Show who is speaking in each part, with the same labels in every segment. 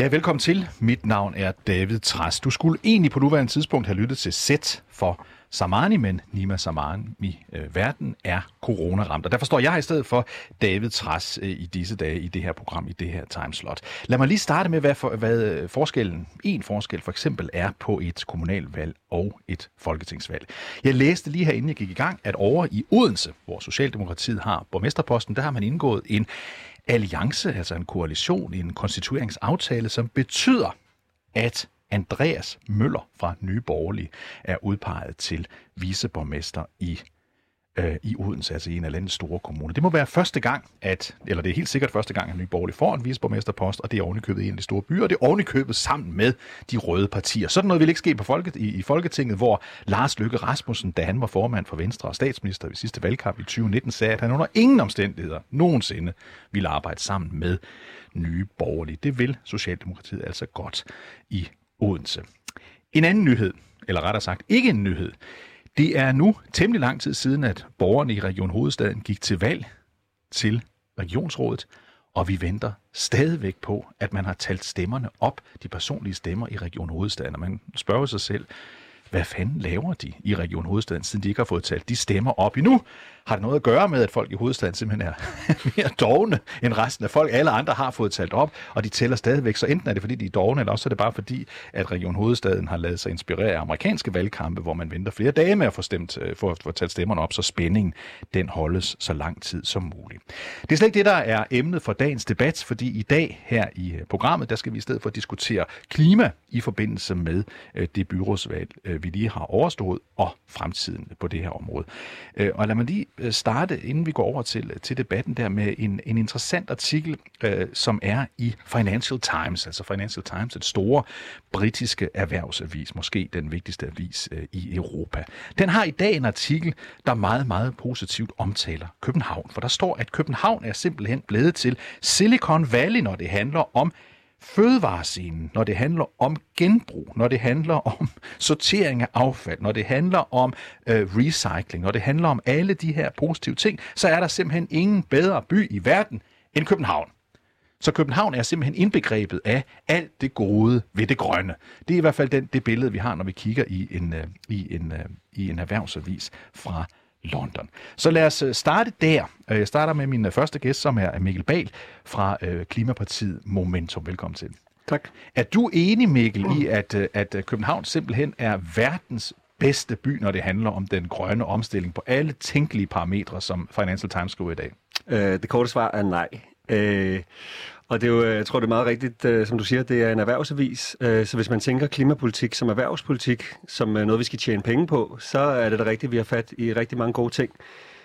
Speaker 1: Ja, velkommen til. Mit navn er David Træs. Du skulle egentlig på nuværende tidspunkt have lyttet til Sæt for Samani, men Nima Samani øh, verden er coronaramt. Og derfor står jeg i stedet for David Træs øh, i disse dage i det her program, i det her timeslot. Lad mig lige starte med, hvad, for, hvad øh, forskellen, en forskel for eksempel er på et kommunalvalg og et folketingsvalg. Jeg læste lige her, inden jeg gik i gang, at over i Odense, hvor Socialdemokratiet har borgmesterposten, der har man indgået en alliance, altså en koalition, en konstitueringsaftale, som betyder, at Andreas Møller fra Nye Borgerlige er udpeget til viceborgmester i øh, i Odense, altså i en af landets store kommuner. Det må være første gang, at, eller det er helt sikkert første gang, at Nye Borgerlige får en viceborgmesterpost, og det er ovenikøbet i en af de store byer, og det er ovenikøbet sammen med de røde partier. Sådan noget vil ikke ske på folket, i, i Folketinget, hvor Lars Løkke Rasmussen, da han var formand for Venstre og statsminister ved sidste valgkamp i 2019, sagde, at han under ingen omstændigheder nogensinde ville arbejde sammen med Nye Borgerlige. Det vil Socialdemokratiet altså godt i Odense. En anden nyhed, eller rettere sagt ikke en nyhed, det er nu temmelig lang tid siden, at borgerne i Region Hovedstaden gik til valg til regionsrådet, og vi venter stadigvæk på, at man har talt stemmerne op, de personlige stemmer i Region Hovedstaden. Og man spørger sig selv, hvad fanden laver de i Region Hovedstaden, siden de ikke har fået talt de stemmer op endnu? Har det noget at gøre med, at folk i hovedstaden simpelthen er mere dogne end resten af folk? Alle andre har fået talt op, og de tæller stadigvæk. Så enten er det, fordi de er dogne, eller også er det bare fordi, at Region Hovedstaden har lavet sig inspirere af amerikanske valgkampe, hvor man venter flere dage med at få, stemt, øh, for at få talt stemmerne op, så spændingen den holdes så lang tid som muligt. Det er slet ikke det, der er emnet for dagens debat, fordi i dag her i øh, programmet, der skal vi i stedet for diskutere klima i forbindelse med øh, det byrådsvalg, vi lige har overstået, og fremtiden på det her område. Og lad mig lige Øh, starte, inden vi går over til, til debatten der, med en, en interessant artikel, øh, som er i Financial Times. Altså Financial Times, et store britiske erhvervsavis, måske den vigtigste avis øh, i Europa. Den har i dag en artikel, der meget, meget positivt omtaler København. For der står, at København er simpelthen blevet til Silicon Valley, når det handler om fødevarescenen, når det handler om genbrug, når det handler om sortering af affald, når det handler om øh, recycling, når det handler om alle de her positive ting, så er der simpelthen ingen bedre by i verden end København. Så København er simpelthen indbegrebet af alt det gode ved det grønne. Det er i hvert fald den, det billede, vi har, når vi kigger i en, øh, i en, øh, i en erhvervsavis fra London. Så lad os øh, starte der. Øh, jeg starter med min øh, første gæst, som er Mikkel Bal fra Klimapartiet Momentum. Velkommen til.
Speaker 2: Tak.
Speaker 1: Er du enig, Mikkel, i, at, at København simpelthen er verdens bedste by, når det handler om den grønne omstilling på alle tænkelige parametre, som Financial Times skriver i dag?
Speaker 2: Øh, det korte svar er nej. Øh, og det er jo, jeg tror, det er meget rigtigt, øh, som du siger, det er en erhvervsavis. Øh, så hvis man tænker klimapolitik som erhvervspolitik, som noget, vi skal tjene penge på, så er det da rigtigt, vi har fat i rigtig mange gode ting.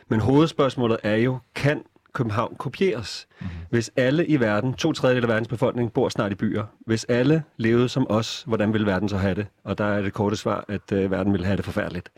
Speaker 2: Men hovedspørgsmålet er jo, kan København kopieres? Mm-hmm. Hvis alle i verden, to tredjedel af verdens befolkning, bor snart i byer. Hvis alle levede som os, hvordan ville verden så have det? Og der er det korte svar, at verden ville have det forfærdeligt.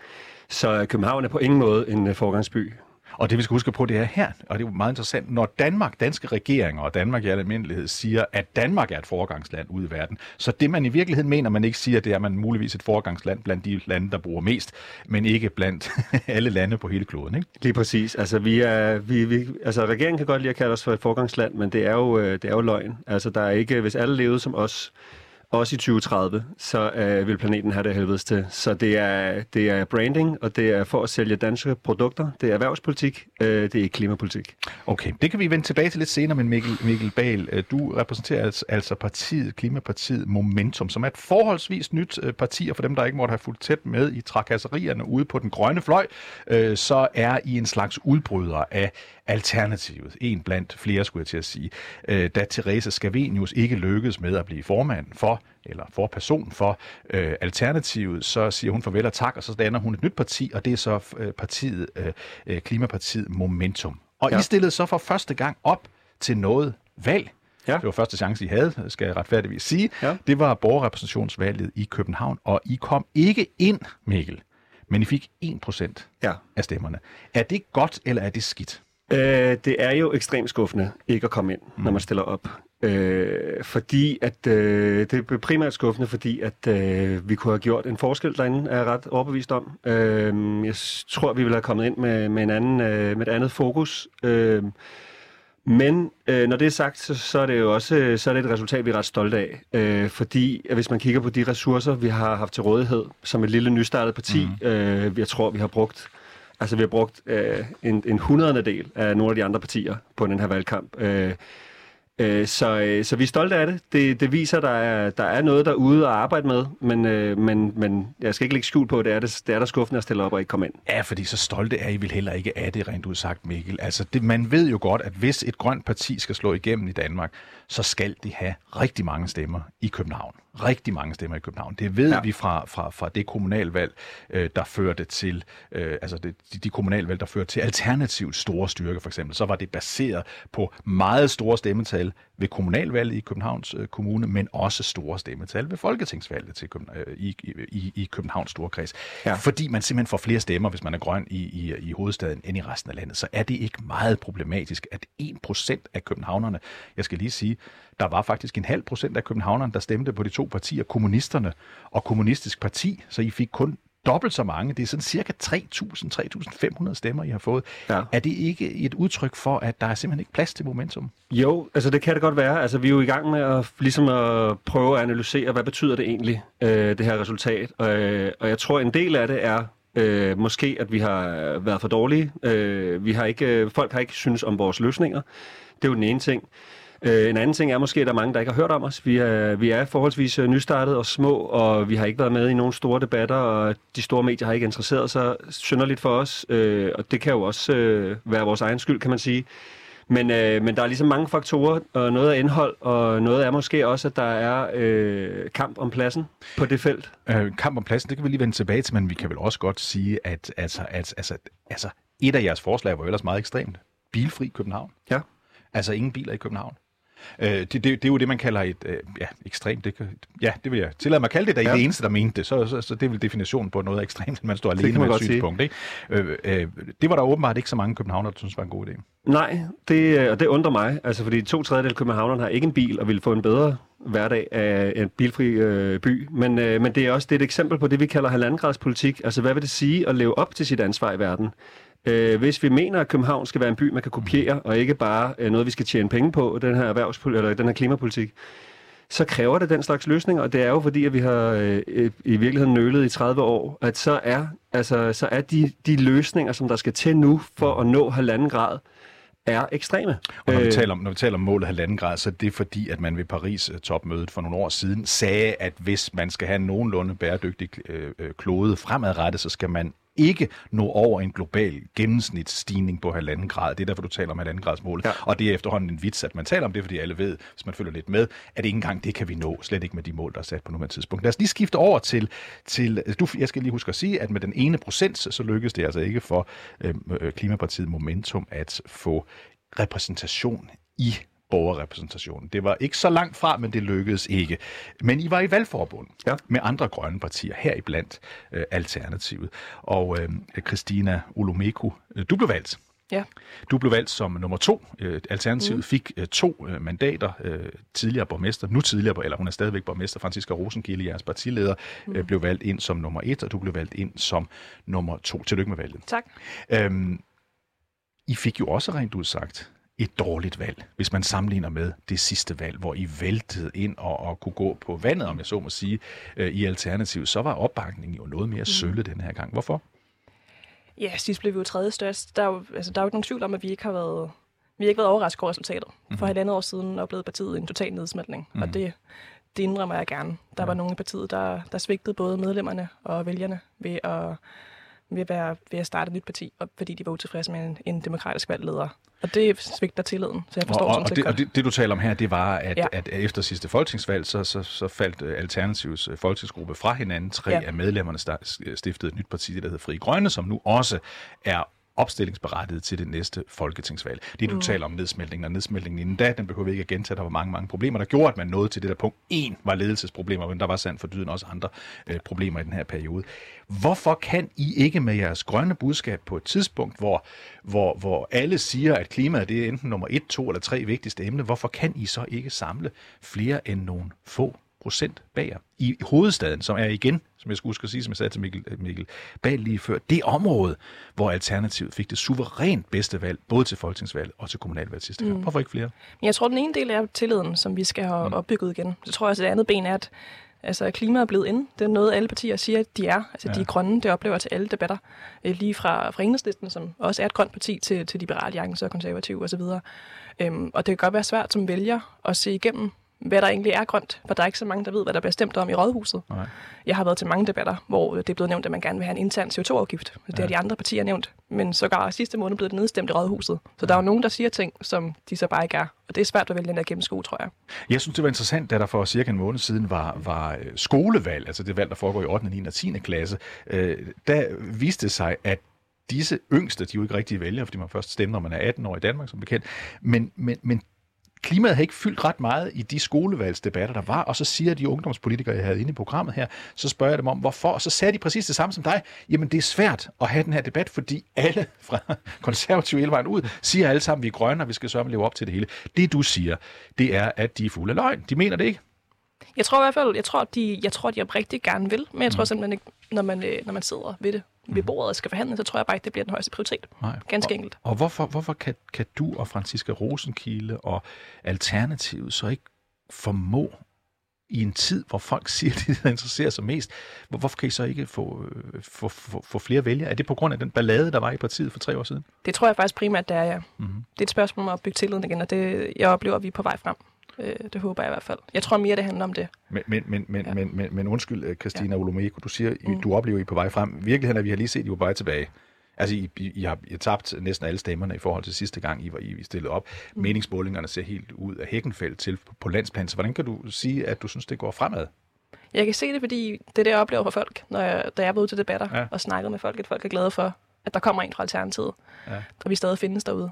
Speaker 2: Så København er på ingen måde en forgangsby.
Speaker 1: Og det vi skal huske på, det er her, og det er jo meget interessant, når Danmark, danske regeringer og Danmark i almindelighed siger, at Danmark er et foregangsland ude i verden, så det man i virkeligheden mener, man ikke siger, det er, at man muligvis et foregangsland blandt de lande, der bruger mest, men ikke blandt alle lande på hele kloden. Ikke?
Speaker 2: Lige præcis. Altså, vi er, vi, vi, altså, regeringen kan godt lide at kalde os for et foregangsland, men det er jo, øh, det er jo løgn. Altså, der er ikke, hvis alle levede som os, også i 2030, så øh, vil planeten have det helvedes til. Så det er, det er branding, og det er for at sælge danske produkter. Det er erhvervspolitik, øh, det er ikke klimapolitik.
Speaker 1: Okay, det kan vi vende tilbage til lidt senere, men Mikkel, Mikkel Bahl, øh, du repræsenterer altså, altså, partiet, Klimapartiet Momentum, som er et forholdsvis nyt øh, parti, og for dem, der ikke måtte have fulgt tæt med i trakasserierne ude på den grønne fløj, øh, så er I en slags udbryder af alternativet. En blandt flere, skulle jeg til at sige. Øh, da Therese Scavenius ikke lykkedes med at blive formand for eller for person for øh, Alternativet, så siger hun farvel og tak, og så danner hun et nyt parti, og det er så øh, partiet, øh, øh, Klimapartiet Momentum. Og ja. I stillede så for første gang op til noget valg. Ja. Det var første chance, I havde, skal jeg retfærdigvis sige. Ja. Det var borgerrepræsentationsvalget i København, og I kom ikke ind, Mikkel, men I fik 1% ja. af stemmerne. Er det godt, eller er det skidt?
Speaker 2: Øh, det er jo ekstremt skuffende ikke at komme ind, mm. når man stiller op. Øh, fordi at øh, det er primært skuffende, fordi at øh, vi kunne have gjort en forskel derinde, er jeg ret overbevist om. Øh, jeg tror, vi ville have kommet ind med, med, en anden, øh, med et andet fokus. Øh, Men øh, når det er sagt, så, så er det jo også øh, så er det et resultat, vi er ret stolte af. Øh, fordi at hvis man kigger på de ressourcer, vi har haft til rådighed som et lille nystartet parti, mm. øh, jeg tror, vi har brugt altså vi har brugt øh, en, en hundredende del af nogle af de andre partier på den her valgkamp. Øh, Øh, så, øh, så vi er stolte af det. Det, det viser, at der er, der er noget derude at arbejde med, men, øh, men, men jeg skal ikke lægge skjul på, at det er, det, det er der skuffende at stille op og ikke komme ind.
Speaker 1: Ja, fordi så stolte er I vel heller ikke af det, rent udsagt, Mikkel. Altså, det, man ved jo godt, at hvis et grønt parti skal slå igennem i Danmark, så skal de have rigtig mange stemmer i København. Rigtig mange stemmer i København. Det ved ja. vi fra, fra, fra det kommunalvalg, øh, der førte til, øh, altså det, de, de kommunalvalg, der førte til alternativt store styrke, for eksempel. Så var det baseret på meget store stemmetal ved kommunalvalget i Københavns øh, Kommune, men også store stemmetal ved folketingsvalget til København, øh, i, i, i Københavns Storkreds. Ja. Fordi man simpelthen får flere stemmer, hvis man er grøn i, i, i hovedstaden, end i resten af landet. Så er det ikke meget problematisk, at 1% af københavnerne, jeg skal lige sige, der var faktisk en halv procent af københavnerne, der stemte på de to partier, kommunisterne og kommunistisk parti, så I fik kun dobbelt så mange. Det er sådan cirka 3.000-3.500 stemmer, I har fået. Ja. Er det ikke et udtryk for, at der er simpelthen ikke plads til momentum?
Speaker 2: Jo, altså det kan det godt være. Altså vi er jo i gang med at, ligesom at prøve at analysere, hvad betyder det egentlig, øh, det her resultat. Øh, og jeg tror, en del af det er Øh, måske, at vi har været for dårlige. Øh, vi har ikke, folk har ikke synes om vores løsninger. Det er jo den ene ting. Øh, en anden ting er måske, at der er mange, der ikke har hørt om os. Vi er, vi er forholdsvis øh, nystartet og små, og vi har ikke været med i nogle store debatter, og de store medier har ikke interesseret sig synderligt for os. Øh, og det kan jo også øh, være vores egen skyld, kan man sige. Men, øh, men der er ligesom mange faktorer, og noget af indhold, og noget er måske også, at der er øh, kamp om pladsen på det felt.
Speaker 1: Øh, kamp om pladsen, det kan vi lige vende tilbage til, men vi kan vel også godt sige, at altså, at, altså, altså, et af jeres forslag var ellers meget ekstremt. Bilfri København.
Speaker 2: Ja.
Speaker 1: Altså ingen biler i København. Øh, det, det, det er jo det, man kalder et øh, ja, ekstremt. Det kan, ja, det vil jeg tillade mig at kalde det, da ja. I det eneste, der mente det. Så, så, så det er vel definitionen på noget ekstremt, at man står alene med et synspunkt. Ikke? Øh, øh, det var der åbenbart ikke så mange københavner, der synes var en god idé.
Speaker 2: Nej, det, øh, og det undrer mig, altså fordi to tredjedel af københavnerne har ikke en bil og vil få en bedre hverdag af en bilfri øh, by. Men, øh, men det er også det er et eksempel på det, vi kalder halvandengradspolitik. Altså hvad vil det sige at leve op til sit ansvar i verden? Øh, hvis vi mener, at København skal være en by, man kan kopiere, og ikke bare øh, noget, vi skal tjene penge på, den her, erhvervspolitik, eller den her klimapolitik, så kræver det den slags løsninger, og det er jo fordi, at vi har øh, i virkeligheden nølet i 30 år, at så er, altså, så er de, de løsninger, som der skal til nu for at nå halvanden grad, er ekstreme.
Speaker 1: Og når vi, øh, taler om, når vi taler om målet halvanden grad, så er det fordi, at man ved Paris-topmødet for nogle år siden sagde, at hvis man skal have en nogenlunde bæredygtig øh, klode fremadrettet, så skal man ikke nå over en global gennemsnitsstigning på halvanden grad. Det er derfor, du taler om halvanden grads mål. Ja. Og det er efterhånden en vits, at man taler om det, fordi alle ved, hvis man følger lidt med, at ikke engang det kan vi nå, slet ikke med de mål, der er sat på nuværende tidspunkt. Lad os lige skifte over til, til du, jeg skal lige huske at sige, at med den ene procent, så lykkedes det altså ikke for øhm, øh, Klimapartiet Momentum at få repræsentation i borgerrepræsentationen. Det var ikke så langt fra, men det lykkedes ikke. Men I var i valgforbund ja. med andre grønne partier, her i blandt øh, Alternativet. Og øh, Christina Olomeku, øh, du blev valgt.
Speaker 3: Ja.
Speaker 1: Du blev valgt som nummer to. Øh, Alternativet mm. fik øh, to øh, mandater. Tidligere borgmester, nu tidligere, eller hun er stadigvæk borgmester, Franziska Rosenkilde, jeres partileder, mm. blev valgt ind som nummer et, og du blev valgt ind som nummer to. Tillykke med valget.
Speaker 3: Tak. Øhm,
Speaker 1: I fik jo også rent udsagt et dårligt valg, hvis man sammenligner med det sidste valg, hvor I væltede ind og, og kunne gå på vandet, om jeg så må sige, øh, i Alternativ, så var opbakningen jo noget mere mm. sølle den her gang. Hvorfor?
Speaker 3: Ja, sidst blev vi jo tredje størst. Der er jo, altså, der er jo ikke nogen tvivl om, at vi ikke har været, vi har ikke været overrasket over resultatet. Mm. For halvandet år siden oplevede partiet en total nedsmeltning, mm. og det, det indrømmer jeg gerne. Der ja. var nogle i partiet, der, der svigtede både medlemmerne og vælgerne ved at ved at, være, ved at starte et nyt parti, og fordi de var utilfredse med en, en demokratisk valgleder. Og det svigter tilliden, så jeg forstår og,
Speaker 1: og, og det, og det, det, du taler om her, det var, at, ja. at efter sidste folketingsvalg, så, så, så faldt øh, Alternativets øh, folketingsgruppe fra hinanden. Tre ja. af medlemmerne stiftede et nyt parti, der hedder Fri Grønne, som nu også er opstillingsberettiget til det næste folketingsvalg. Det, du mm. taler om nedsmeltningen og nedsmeltningen inden da, den behøver vi ikke at gentage. Der var mange, mange problemer, der gjorde, at man nåede til det der punkt. En var ledelsesproblemer, men der var sandt for dyden også andre øh, problemer i den her periode. Hvorfor kan I ikke med jeres grønne budskab på et tidspunkt, hvor, hvor, hvor alle siger, at klimaet det er enten nummer et, to eller tre vigtigste emne, hvorfor kan I så ikke samle flere end nogle få procent bag jer. I hovedstaden, som er igen, som jeg skulle huske at sige, som jeg sagde til Mikkel, Mikkel Bal lige før, det område, hvor Alternativet fik det suverænt bedste valg, både til folketingsvalg og til kommunalvalg sidste gang. Mm. Hvorfor ikke flere?
Speaker 3: Men jeg tror, den ene del er tilliden, som vi skal have mm. opbygget igen. Så tror jeg også, at det andet ben er, at Altså, klimaet er blevet ind. Det er noget, alle partier siger, at de er. Altså, ja. de er grønne. Det oplever til alle debatter. Øh, lige fra, fra enhedslisten, som også er et grønt parti, til, til Liberale Alliance og konservative osv. Øhm, og det kan godt være svært som vælger at se igennem, hvad der egentlig er grønt, for der er ikke så mange, der ved, hvad der bliver stemt om i rådhuset. Nej. Jeg har været til mange debatter, hvor det er blevet nævnt, at man gerne vil have en intern CO2-afgift. Det ja. har de andre partier nævnt. Men sågar sidste måned blev det nedstemt i rådhuset. Så ja. der er jo nogen, der siger ting, som de så bare ikke er. Og det er svært at vælge den der gennemskue, tror jeg.
Speaker 1: Jeg synes, det var interessant, da der for cirka en måned siden var, var øh, skolevalg, altså det valg, der foregår i 8., 9. og 10. klasse. Øh, der viste det sig, at disse yngste, de er jo ikke rigtige vælgere, fordi man først stemmer, når man er 18 år i Danmark, som bekendt. Men, men, men klimaet har ikke fyldt ret meget i de skolevalgsdebatter, der var, og så siger de ungdomspolitikere, jeg havde inde i programmet her, så spørger jeg dem om, hvorfor, og så sagde de præcis det samme som dig. Jamen, det er svært at have den her debat, fordi alle fra konservative hele vejen ud siger alle sammen, vi er grønne, og vi skal sørge leve op til det hele. Det, du siger, det er, at de er fulde af løgn. De mener det ikke.
Speaker 3: Jeg tror i hvert fald, jeg tror, de, jeg tror, de rigtig gerne vil, men jeg tror mm. simpelthen ikke, når man, øh, når man sidder ved det, ved bordet og skal forhandle, så tror jeg bare ikke, det bliver den højeste prioritet. Nej. Ganske
Speaker 1: og,
Speaker 3: enkelt.
Speaker 1: Og hvorfor, hvorfor kan, kan du og Franziska Rosenkilde og Alternativet så ikke formå i en tid, hvor folk siger, at de interesserer sig mest, hvorfor kan I så ikke få, øh, få, få, få flere vælgere? Er det på grund af den ballade, der var i partiet for tre år siden?
Speaker 3: Det tror jeg faktisk primært, det er, ja. Mm-hmm. Det er et spørgsmål om at bygge tilliden igen, og det, jeg oplever, at vi er på vej frem. Øh, det håber jeg i hvert fald. Jeg tror mere, det handler om det.
Speaker 1: Men, men, men, men, ja. men, men, men undskyld, øh, Christina ja. Olomeko, du siger, mm. du oplever, I er på vej frem. Virkeligheden er, at vi har lige set, I på vej tilbage. Altså, I, I, I har I har tabt næsten alle stemmerne i forhold til sidste gang, I var I stillet op. Mm. Meningsmålingerne ser helt ud af Hækkenfeldt til på, på landsplan. Så hvordan kan du sige, at du synes, det går fremad?
Speaker 3: Jeg kan se det, fordi det er det, jeg oplever fra folk, når jeg, da jeg var ude til debatter ja. og snakkede med folk, at folk er glade for, at der kommer en fra Alternativet, ja. og vi stadig findes derude.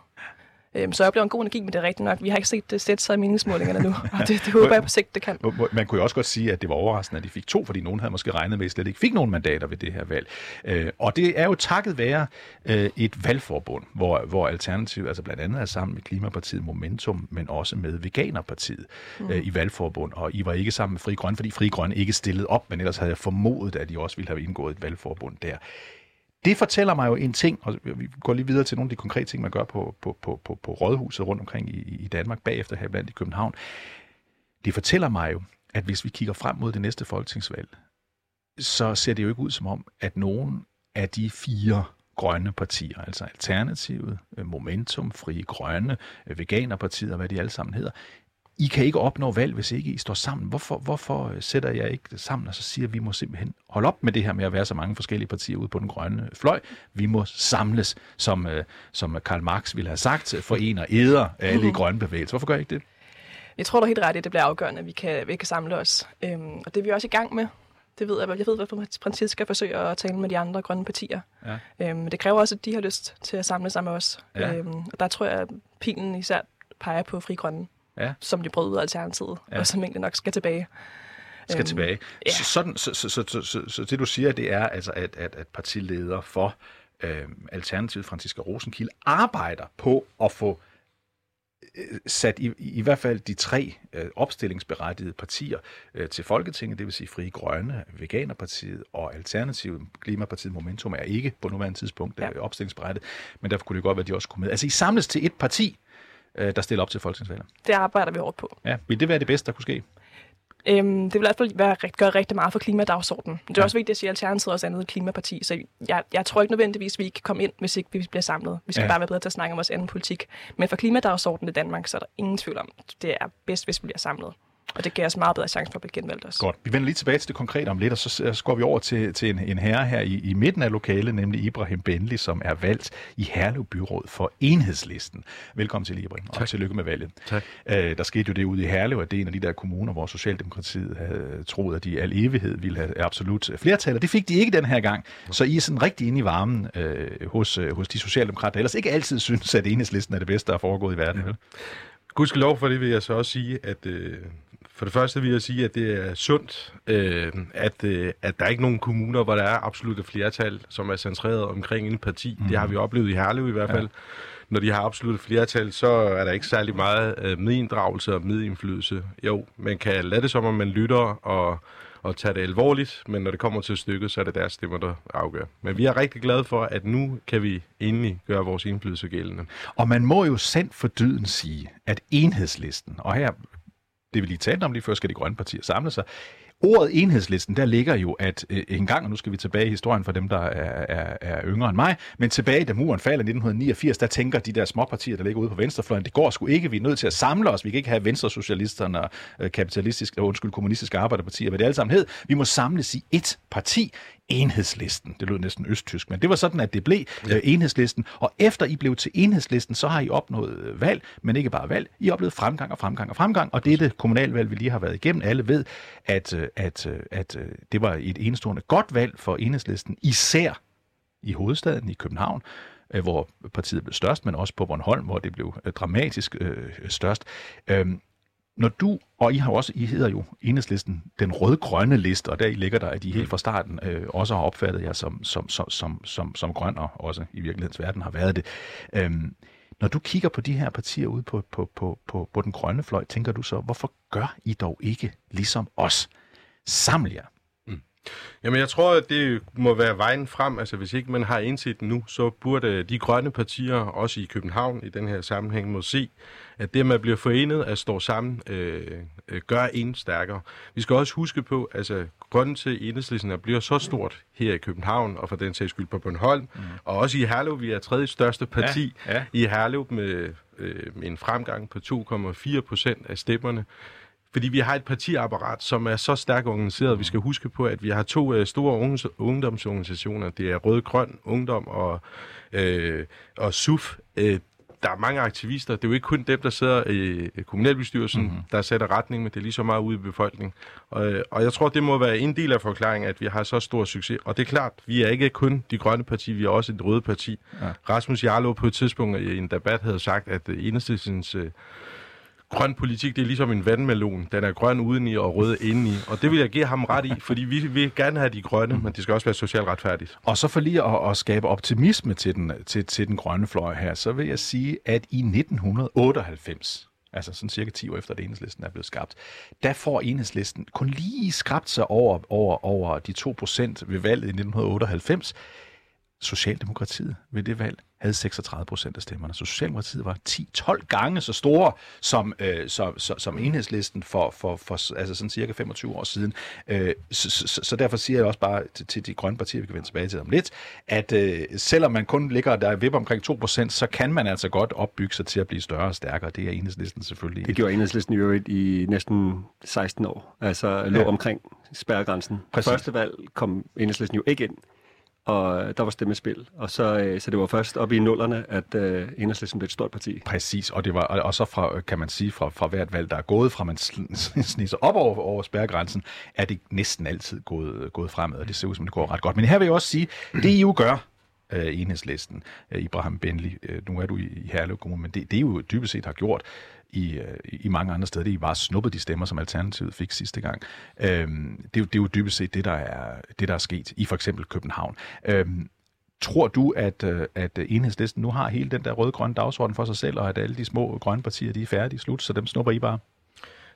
Speaker 3: Øhm, så jeg oplever en god energi, men det er rigtigt nok. Vi har ikke set det sætte sig i meningsmålingerne nu, og det, det håber jeg på sigt, det kan.
Speaker 1: Man kunne jo også godt sige, at det var overraskende, at de fik to, fordi nogen havde måske regnet med, at slet ikke fik nogen mandater ved det her valg. Øh, og det er jo takket være øh, et valgforbund, hvor, hvor Alternativ altså blandt andet er sammen med Klimapartiet Momentum, men også med Veganerpartiet mm. øh, i valgforbund. Og I var ikke sammen med Fri Grønne, fordi Fri Grønne ikke stillede op, men ellers havde jeg formodet, at de også ville have indgået et valgforbund der det fortæller mig jo en ting, og vi går lige videre til nogle af de konkrete ting, man gør på, på, på, på, på rådhuset rundt omkring i, i Danmark, bagefter her blandt i København. Det fortæller mig jo, at hvis vi kigger frem mod det næste folketingsvalg, så ser det jo ikke ud som om, at nogen af de fire grønne partier, altså Alternativet, Momentum, Frie Grønne, Veganerpartiet og hvad de alle sammen hedder, i kan ikke opnå valg, hvis ikke I står sammen. Hvorfor, hvorfor sætter jeg ikke det sammen og så siger, at vi må simpelthen holde op med det her med at være så mange forskellige partier ude på den grønne fløj. Vi må samles, som, øh, som Karl Marx ville have sagt, forener æder alle i mhm. grønne bevægelser. Hvorfor gør I ikke det?
Speaker 3: Jeg tror du helt ret, at det bliver afgørende, at vi kan, vi kan samle os. Øhm, og det er vi også i gang med. Det ved jeg, jeg ved, hvad Francis forsøge at tale med de andre grønne partier. Ja. Øhm, det kræver også, at de har lyst til at samle sig med os. Ja. Øhm, og der tror jeg, at pilen især peger på Fri Grønne ja. som de brød ud af Alternativet, ja. og som egentlig nok skal tilbage.
Speaker 1: Skal øhm, tilbage. Ja. Så, sådan, så, så, så, så, så, så det du siger, det er altså, at, at, at partileder for øh, Alternativet, Franziska Rosenkilde, arbejder på at få øh, sat i, i hvert fald de tre øh, opstillingsberettigede partier øh, til Folketinget, det vil sige Frie Grønne, Veganerpartiet og Alternativet. Klimapartiet Momentum er ikke på nuværende tidspunkt ja. Opstillingsberettiget, men derfor kunne det godt være, at de også kunne med. Altså I samles til et parti, der stiller op til folketingsvalget.
Speaker 3: Det arbejder vi hårdt på.
Speaker 1: Ja, vil det være det bedste, der kunne ske?
Speaker 3: Øhm, det vil i hvert fald være, gøre rigtig meget for klimadagsordenen. Det er ja. også vigtigt at sige, at Alternativet også er andet klimaparti, så jeg, jeg tror ikke nødvendigvis, at vi kan komme ind, hvis ikke vi bliver samlet. Vi skal ja. bare være bedre til at snakke om vores anden politik. Men for klimadagsordenen i Danmark, så er der ingen tvivl om, det er bedst, hvis vi bliver samlet. Og det giver os meget bedre chance for at blive genvalgt også.
Speaker 1: Godt. Vi vender lige tilbage til det konkrete om lidt, og så, så går vi over til, til en, en herre her i, i midten af lokalet, nemlig Ibrahim Benli, som er valgt i Herlev Byråd for Enhedslisten. Velkommen til, Ibrahim, tak. og tillykke med valget.
Speaker 4: Tak.
Speaker 1: Øh, der skete jo det ude i Herlev, at det er en af de der kommuner, hvor Socialdemokratiet havde troet, at de al evighed ville have absolut flertal, og det fik de ikke den her gang. Så I er sådan rigtig inde i varmen øh, hos, øh, hos de socialdemokrater, der ellers ikke altid synes, at Enhedslisten er det bedste, der er foregået i verden. Ja.
Speaker 4: Gudskelov for det vil jeg så også sige, at øh, for det første vil jeg sige, at det er sundt, øh, at, øh, at der er ikke nogen kommuner, hvor der er absolut et flertal, som er centreret omkring en parti. Mm. Det har vi oplevet i Herlev i hvert fald. Ja. når de har absolut flertal, så er der ikke særlig meget øh, medinddragelse og medindflydelse. Jo, man kan lade det som om, man lytter og, og tager det alvorligt, men når det kommer til stykket, så er det deres stemmer, der afgør. Men vi er rigtig glade for, at nu kan vi endelig gøre vores indflydelse gældende.
Speaker 1: Og man må jo sandt for dyden sige, at enhedslisten, og her, det vi lige talte om lige før, skal de grønne partier samle sig, ordet enhedslisten, der ligger jo, at øh, en gang, og nu skal vi tilbage i historien for dem, der er, er, er yngre end mig, men tilbage, da muren falder i 1989, der tænker de der småpartier, der ligger ude på venstrefløjen, det går sgu ikke, vi er nødt til at samle os, vi kan ikke have venstresocialisterne og øh, kapitalistiske, undskyld, kommunistiske arbejderpartier, hvad det alle sammen hed. Vi må samles i ét parti, enhedslisten. Det lød næsten østtysk, men det var sådan, at det blev ja. øh, enhedslisten. Og efter I blev til enhedslisten, så har I opnået øh, valg, men ikke bare valg. I har oplevet fremgang og fremgang og fremgang, og det er det kommunalvalg, vi lige har været igennem. Alle ved, at, øh, at, øh, at, at det var et enestående godt valg for enhedslisten, især i hovedstaden i København hvor partiet blev størst, men også på Bornholm, hvor det blev dramatisk øh, størst. Øhm, når du, og I har også, I hedder jo enhedslisten, den rød-grønne liste, og der I ligger der, at de helt fra starten øh, også har opfattet jer som, som, som, som, som, som grøn, og også i virkelighedens verden har været det. Øhm, når du kigger på de her partier ude på, på, på, på, på den grønne fløj, tænker du så, hvorfor gør I dog ikke ligesom os? Saml jer.
Speaker 4: Mm. Jamen, jeg tror, at det må være vejen frem. Altså, hvis ikke man har indset nu, så burde de grønne partier, også i København i den her sammenhæng, må se, at det med at blive forenet, at stå sammen, øh, øh, gør en stærkere. Vi skal også huske på, altså grunden til, at enhedslisten bliver så stort her i København, og for den sags skyld på Bornholm, mm. og også i Herlev, vi er tredje største parti ja, ja. i Herlev med, øh, en fremgang på 2,4 procent af stemmerne. Fordi vi har et partiapparat, som er så stærkt organiseret. Vi skal huske på, at vi har to øh, store ungdomsorganisationer. Det er Rød-Grøn Ungdom og, øh, og SUF. Øh, der er mange aktivister. Det er jo ikke kun dem, der sidder i kommunalbestyrelsen, mm-hmm. der sætter retning, men det er lige så meget ude i befolkningen. Og, og jeg tror, det må være en del af forklaringen, at vi har så stor succes. Og det er klart, vi er ikke kun de grønne parti, vi er også et røde parti. Ja. Rasmus Jarlov på et tidspunkt i en debat havde sagt, at enhedslistens øh, grøn politik, det er ligesom en vandmelon. Den er grøn udeni og rød indeni. Og det vil jeg give ham ret i, fordi vi vil gerne have de grønne, men det skal også være socialt retfærdigt.
Speaker 1: Og så for lige at, at skabe optimisme til den, til, til den grønne fløj her, så vil jeg sige, at i 1998, altså sådan cirka 10 år efter, at enhedslisten er blevet skabt, der får enhedslisten kun lige skrabt sig over, over, over de 2 procent ved valget i 1998. Socialdemokratiet ved det valg havde 36 procent af stemmerne. Så Socialdemokratiet var 10-12 gange så store som, øh, som, som, som enhedslisten for, for, for altså sådan cirka 25 år siden. Øh, så, så, så derfor siger jeg også bare til, til de grønne partier, vi kan vende tilbage til om lidt, at øh, selvom man kun ligger der vipper omkring 2 procent, så kan man altså godt opbygge sig til at blive større og stærkere. Det er enhedslisten selvfølgelig.
Speaker 2: Det gjorde enhedslisten jo i næsten 16 år. Altså lå ja. omkring spærregrænsen. Præcis. Første valg kom enhedslisten jo ikke ind og der var stemmespil. Og så, øh, så det var først op i nullerne, at øh, Enhedslisten blev et stort parti.
Speaker 1: Præcis, og det var og så fra, øh, kan man sige, fra, fra hvert valg, der er gået fra man sniser op over, over spærregrænsen, er det næsten altid gået, øh, gået fremad, og det ser ud som, det går ret godt. Men her vil jeg også sige, det I jo gør, øh, enhedslisten, øh, Ibrahim Benli, øh, nu er du i, i Herlev Kommune, men det, det er jo dybest set har gjort, i, øh, i mange andre steder. Det er bare snuppet de stemmer, som Alternativet fik sidste gang. Øhm, det, er jo, det er jo dybest set det, der er, det, der er sket i for eksempel København. Øhm, Tror du, at, øh, at enhedslisten nu har hele den der røde-grønne dagsorden for sig selv, og at alle de små grønne partier de er færdige slut, så dem snupper I bare?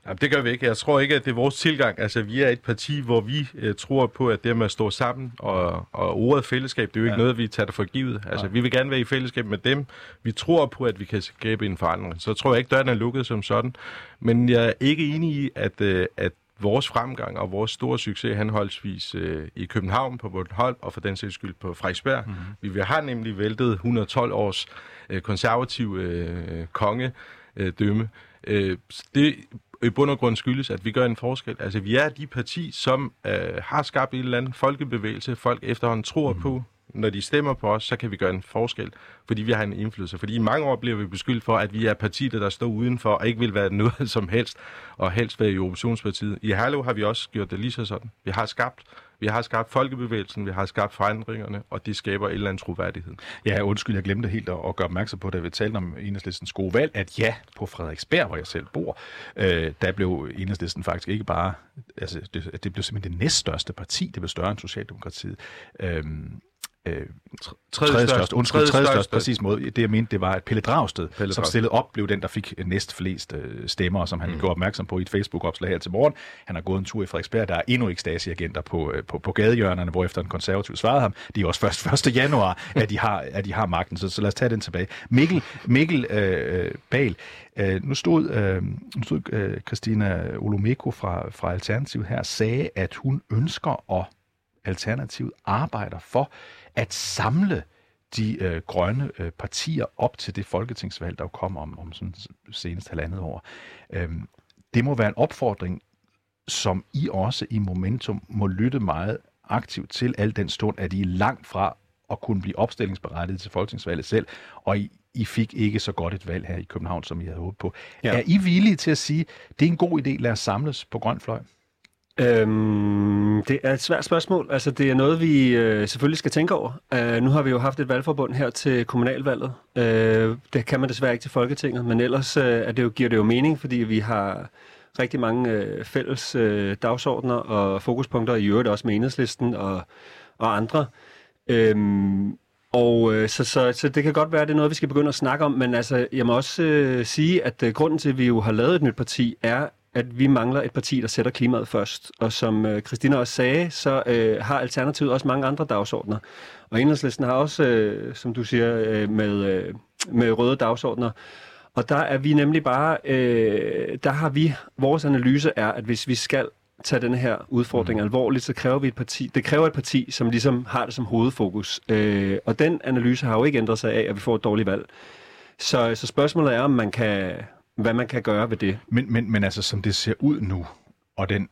Speaker 4: Jamen, det gør vi ikke. Jeg tror ikke, at det er vores tilgang. Altså, vi er et parti, hvor vi uh, tror på, at det med at stå sammen, og, og ordet fællesskab, det er jo ikke ja. noget, vi tager det for givet. Altså, ja. vi vil gerne være i fællesskab med dem. Vi tror på, at vi kan skabe en forandring. Så tror jeg ikke, døren er lukket som sådan. Men jeg er ikke enig i, at, uh, at vores fremgang og vores store succes henholdsvis uh, i København på Bornholm og for den sags skyld på Frederiksberg. Mm-hmm. Vi har nemlig væltet 112 års uh, konservativ uh, kongedømme. Uh, det i bund og grund skyldes, at vi gør en forskel. Altså, vi er de parti, som øh, har skabt en eller anden folkebevægelse, folk efterhånden tror mm. på. Når de stemmer på os, så kan vi gøre en forskel, fordi vi har en indflydelse. Fordi i mange år bliver vi beskyldt for, at vi er partiet, der står udenfor og ikke vil være noget som helst, og helst være i oppositionspartiet. I Herlev har vi også gjort det lige så sådan. Vi har skabt vi har skabt folkebevægelsen, vi har skabt forandringerne, og det skaber en eller anden troværdighed.
Speaker 1: Ja, undskyld, jeg glemte helt at, at gøre opmærksom på, da vi talte om enhedslistens gode valg, at ja, på Frederiksberg, hvor jeg selv bor, øh, der blev enhedslisten faktisk ikke bare, altså det, det blev simpelthen det næststørste parti, det blev større end Socialdemokratiet. Øh, øh, tredje største, undskyld, tredje største, præcis måde. Det jeg mente, det var, at Pelle Dragsted, Pelle som stillede op, blev den, der fik næst flest øh, stemmer, som han mm. gjorde opmærksom på i et Facebook-opslag her til morgen. Han har gået en tur i Frederiksberg, der er endnu ikke Stasi-agenter på, øh, på, på gadehjørnerne, hvor efter en konservativ svarede ham. Det er også først 1. januar, at de har, at de har magten, så, så lad os tage den tilbage. Mikkel, Mikkel øh, Bal, øh, nu stod, øh, nu stod øh, Christina Olomeko fra, fra Alternativ her, sagde, at hun ønsker at Alternativet arbejder for at samle de øh, grønne øh, partier op til det folketingsvalg, der kommer om, om sådan senest halvandet år. Øhm, det må være en opfordring, som I også i Momentum må lytte meget aktivt til, al den stund, at I er langt fra at kunne blive opstillingsberettiget til folketingsvalget selv, og I, I fik ikke så godt et valg her i København, som I havde håbet på. Ja. Er I villige til at sige, det er en god idé, lad os samles på Grøn Fløj?
Speaker 2: Øhm, det er et svært spørgsmål. Altså, det er noget, vi øh, selvfølgelig skal tænke over. Øh, nu har vi jo haft et valgforbund her til kommunalvalget. Øh, det kan man desværre ikke til Folketinget, men ellers øh, er det jo, giver det jo mening, fordi vi har rigtig mange øh, fælles øh, dagsordner og fokuspunkter, i øvrigt også med enhedslisten og, og andre. Øhm, og øh, så, så, så det kan godt være, at det er noget, vi skal begynde at snakke om, men altså, jeg må også øh, sige, at øh, grunden til, at vi jo har lavet et nyt parti, er, at vi mangler et parti, der sætter klimaet først. Og som øh, Christina også sagde, så øh, har Alternativet også mange andre dagsordner. Og Enhedslisten har også, øh, som du siger, øh, med, øh, med røde dagsordner. Og der er vi nemlig bare, øh, der har vi, vores analyse er, at hvis vi skal tage den her udfordring mm. alvorligt, så kræver vi et parti, det kræver et parti, som ligesom har det som hovedfokus. Øh, og den analyse har jo ikke ændret sig af, at vi får et dårligt valg. Så, så spørgsmålet er, om man kan, hvad man kan gøre ved det.
Speaker 1: Men, men, men altså, som det ser ud nu, og den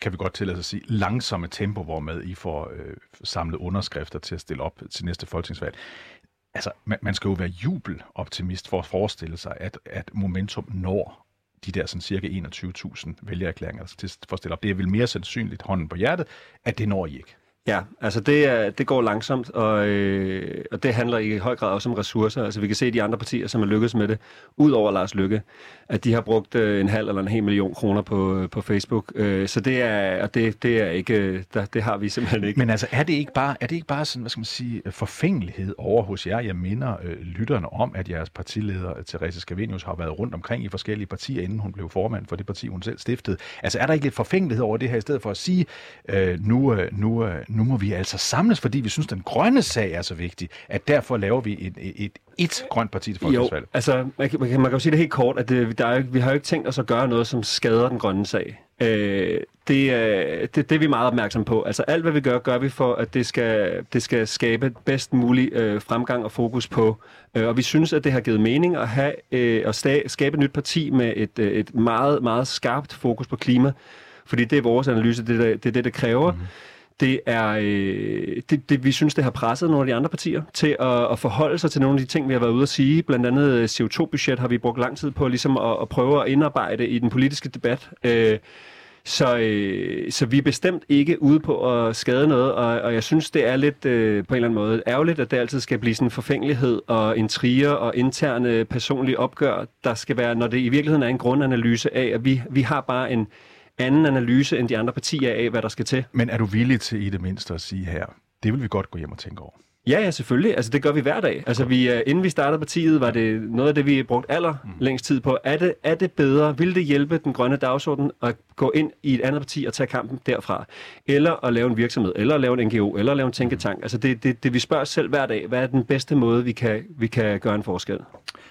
Speaker 1: kan vi godt tillade sig at sige, langsomme tempo, hvor med I får øh, samlet underskrifter til at stille op til næste folketingsvalg. Altså, man, man skal jo være jubeloptimist for at forestille sig, at, at momentum når de der sådan cirka 21.000 vælgererklæringer til for at stille op. Det er vel mere sandsynligt, hånden på hjertet, at det når I ikke.
Speaker 2: Ja, altså det, er, det går langsomt, og, øh, og det handler i høj grad også om ressourcer. Altså vi kan se de andre partier, som er lykkedes med det, ud over Lars Lykke, at de har brugt øh, en halv eller en hel million kroner på, øh, på Facebook. Øh, så det er, og det, det er ikke, der, det har vi simpelthen ikke.
Speaker 1: Men altså er det ikke bare, er det ikke bare sådan, hvad skal man sige, forfængelighed over hos jer? Jeg minder øh, lytterne om, at jeres partileder, Therese Scavenius, har været rundt omkring i forskellige partier, inden hun blev formand for det parti, hun selv stiftede. Altså er der ikke lidt forfængelighed over det her, i stedet for at sige, øh, nu, øh, nu, øh, nu må vi altså samles, fordi vi synes, den grønne sag er så vigtig, at derfor laver vi et, et, et, et grønt parti til folketingsvalget.
Speaker 2: Jo, altså man kan, man, kan, man kan jo sige det helt kort, at det, der er, vi har jo ikke tænkt os at gøre noget, som skader den grønne sag. Øh, det, er, det, det er vi meget opmærksom på. Altså alt, hvad vi gør, gør vi for, at det skal, det skal skabe bedst mulig øh, fremgang og fokus på. Øh, og vi synes, at det har givet mening at, have, øh, at sta- skabe et nyt parti med et, øh, et meget, meget skarpt fokus på klima. Fordi det er vores analyse, det, er det, det, det kræver. Mm. Det er, øh, det, det, vi synes, det har presset nogle af de andre partier til at, at forholde sig til nogle af de ting, vi har været ude at sige. Blandt andet øh, CO2-budget har vi brugt lang tid på ligesom at, at prøve at indarbejde i den politiske debat. Øh, så, øh, så vi er bestemt ikke ude på at skade noget, og, og jeg synes, det er lidt øh, på en eller anden måde ærgerligt, at det altid skal blive sådan en forfængelighed og intriger og interne personlige opgør, der skal være, når det i virkeligheden er en grundanalyse af, at vi, vi har bare en, anden analyse end de andre partier af, hvad der skal til.
Speaker 1: Men er du villig til i det mindste at sige her, det vil vi godt gå hjem og tænke over?
Speaker 2: Ja, ja, selvfølgelig. Altså, det gør vi hver dag. Altså, vi, uh, inden vi startede partiet, var det noget af det, vi brugt aller mm. længst tid på. Er det, er det bedre? Vil det hjælpe den grønne dagsorden at gå ind i et andet parti og tage kampen derfra? Eller at lave en virksomhed, eller at lave en NGO, eller at lave en tænketank? Altså, det, det, det vi spørger selv hver dag. Hvad er den bedste måde, vi kan, vi kan gøre en forskel?